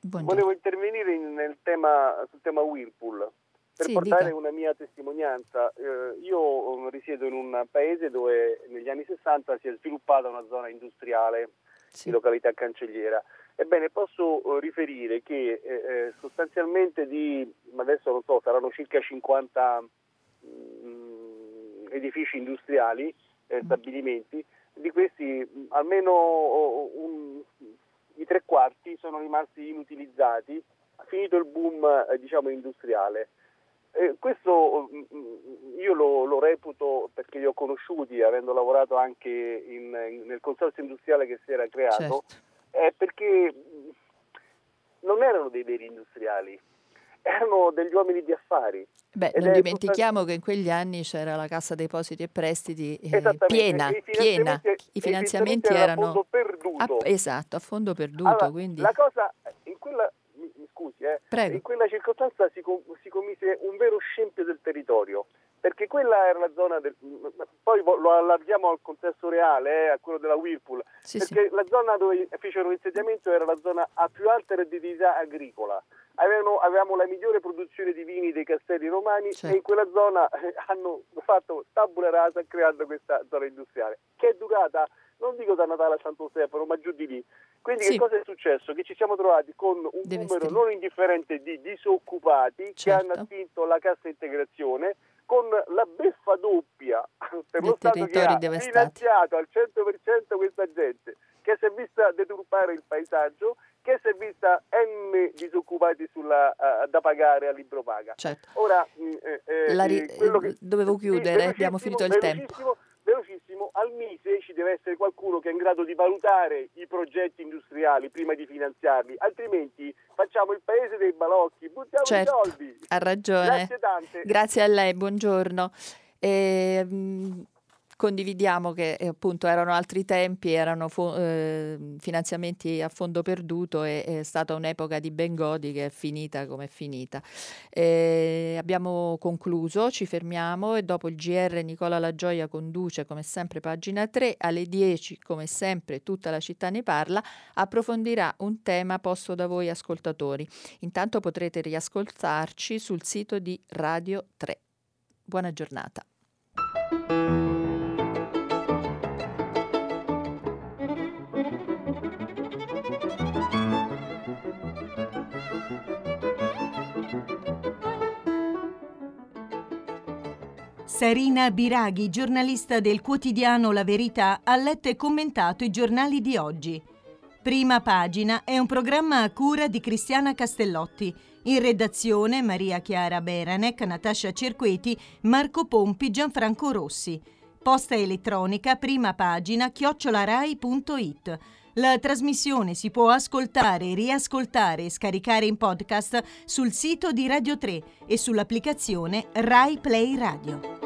Speaker 3: Buongiorno.
Speaker 11: Volevo intervenire in, tema, sul tema Whirlpool per sì, portare dica. una mia testimonianza. Eh, io um, risiedo in un paese dove negli anni 60 si è sviluppata una zona industriale sì. di località cancelliera. Ebbene, posso uh, riferire che eh, eh sostanzialmente di, adesso non so, saranno circa 50 mh, mm, edifici industriali, eh, mm. stabilimenti, di questi mh, almeno uh, un, i tre quarti sono rimasti inutilizzati, finito il boom eh, diciamo, industriale. Eh, questo mm, mm, io lo, lo, reputo perché li ho conosciuti, avendo lavorato anche in, in, nel consorzio industriale che si era creato, certo. è perché mm, non erano dei veri industriali, erano degli uomini di affari.
Speaker 3: Beh, non dimentichiamo che in quegli anni c'era la Cassa Depositi e Prestiti eh, piena, I piena. I finanziamenti, erano a
Speaker 11: fondo perduto.
Speaker 3: A, esatto, a fondo perduto.
Speaker 11: Allora,
Speaker 3: quindi...
Speaker 11: La cosa, in quella, mi, mi scusi, eh, in quella circostanza si, si commise un vero scempio del territorio perché quella era la zona del poi lo allarghiamo al contesto reale, eh, a quello della Whirlpool, sì, perché sì. la zona dove fecero l'insediamento era la zona a più alta redditività agricola avevano, avevamo la migliore produzione di vini dei castelli romani certo. e in quella zona eh, hanno fatto tabula rasa creando questa zona industriale che è durata non dico da Natale a Santo Stefano ma giù di lì quindi sì. che cosa è successo? Che ci siamo trovati con un Deve numero stare. non indifferente di disoccupati certo. che hanno spinto la cassa integrazione con la beffa doppia per lo Stato che ha finanziato al 100% questa gente che si è vista deturpare il paesaggio perché si è vista M disoccupati sulla, uh, da pagare a libro paga.
Speaker 3: Certo.
Speaker 11: Ora,
Speaker 3: mm, eh, eh ri- che, dovevo chiudere, sì, abbiamo finito il tempo
Speaker 11: velocissimo, al Mise ci deve essere qualcuno che è in grado di valutare i progetti industriali prima di finanziarli, altrimenti facciamo il paese dei balocchi, buttiamo
Speaker 3: certo,
Speaker 11: i soldi.
Speaker 3: Ha ragione.
Speaker 11: Grazie tante.
Speaker 3: Grazie a lei, buongiorno. E, condividiamo che eh, appunto erano altri tempi, erano fo- eh, finanziamenti a fondo perduto e è stata un'epoca di Bengodi che è finita come è finita. Eh, abbiamo concluso, ci fermiamo e dopo il GR Nicola La Gioia conduce come sempre pagina 3, alle 10 come sempre tutta la città ne parla, approfondirà un tema posto da voi ascoltatori. Intanto potrete riascoltarci sul sito di Radio 3. Buona giornata.
Speaker 2: Sarina Biraghi, giornalista del quotidiano La Verità, ha letto e commentato i giornali di oggi. Prima pagina è un programma a cura di Cristiana Castellotti. In redazione Maria Chiara Beranec, Natascia Cerqueti, Marco Pompi, Gianfranco Rossi. Posta elettronica, prima pagina, chiocciolarai.it. La trasmissione si può ascoltare, riascoltare e scaricare in podcast sul sito di Radio 3 e sull'applicazione Rai Play Radio.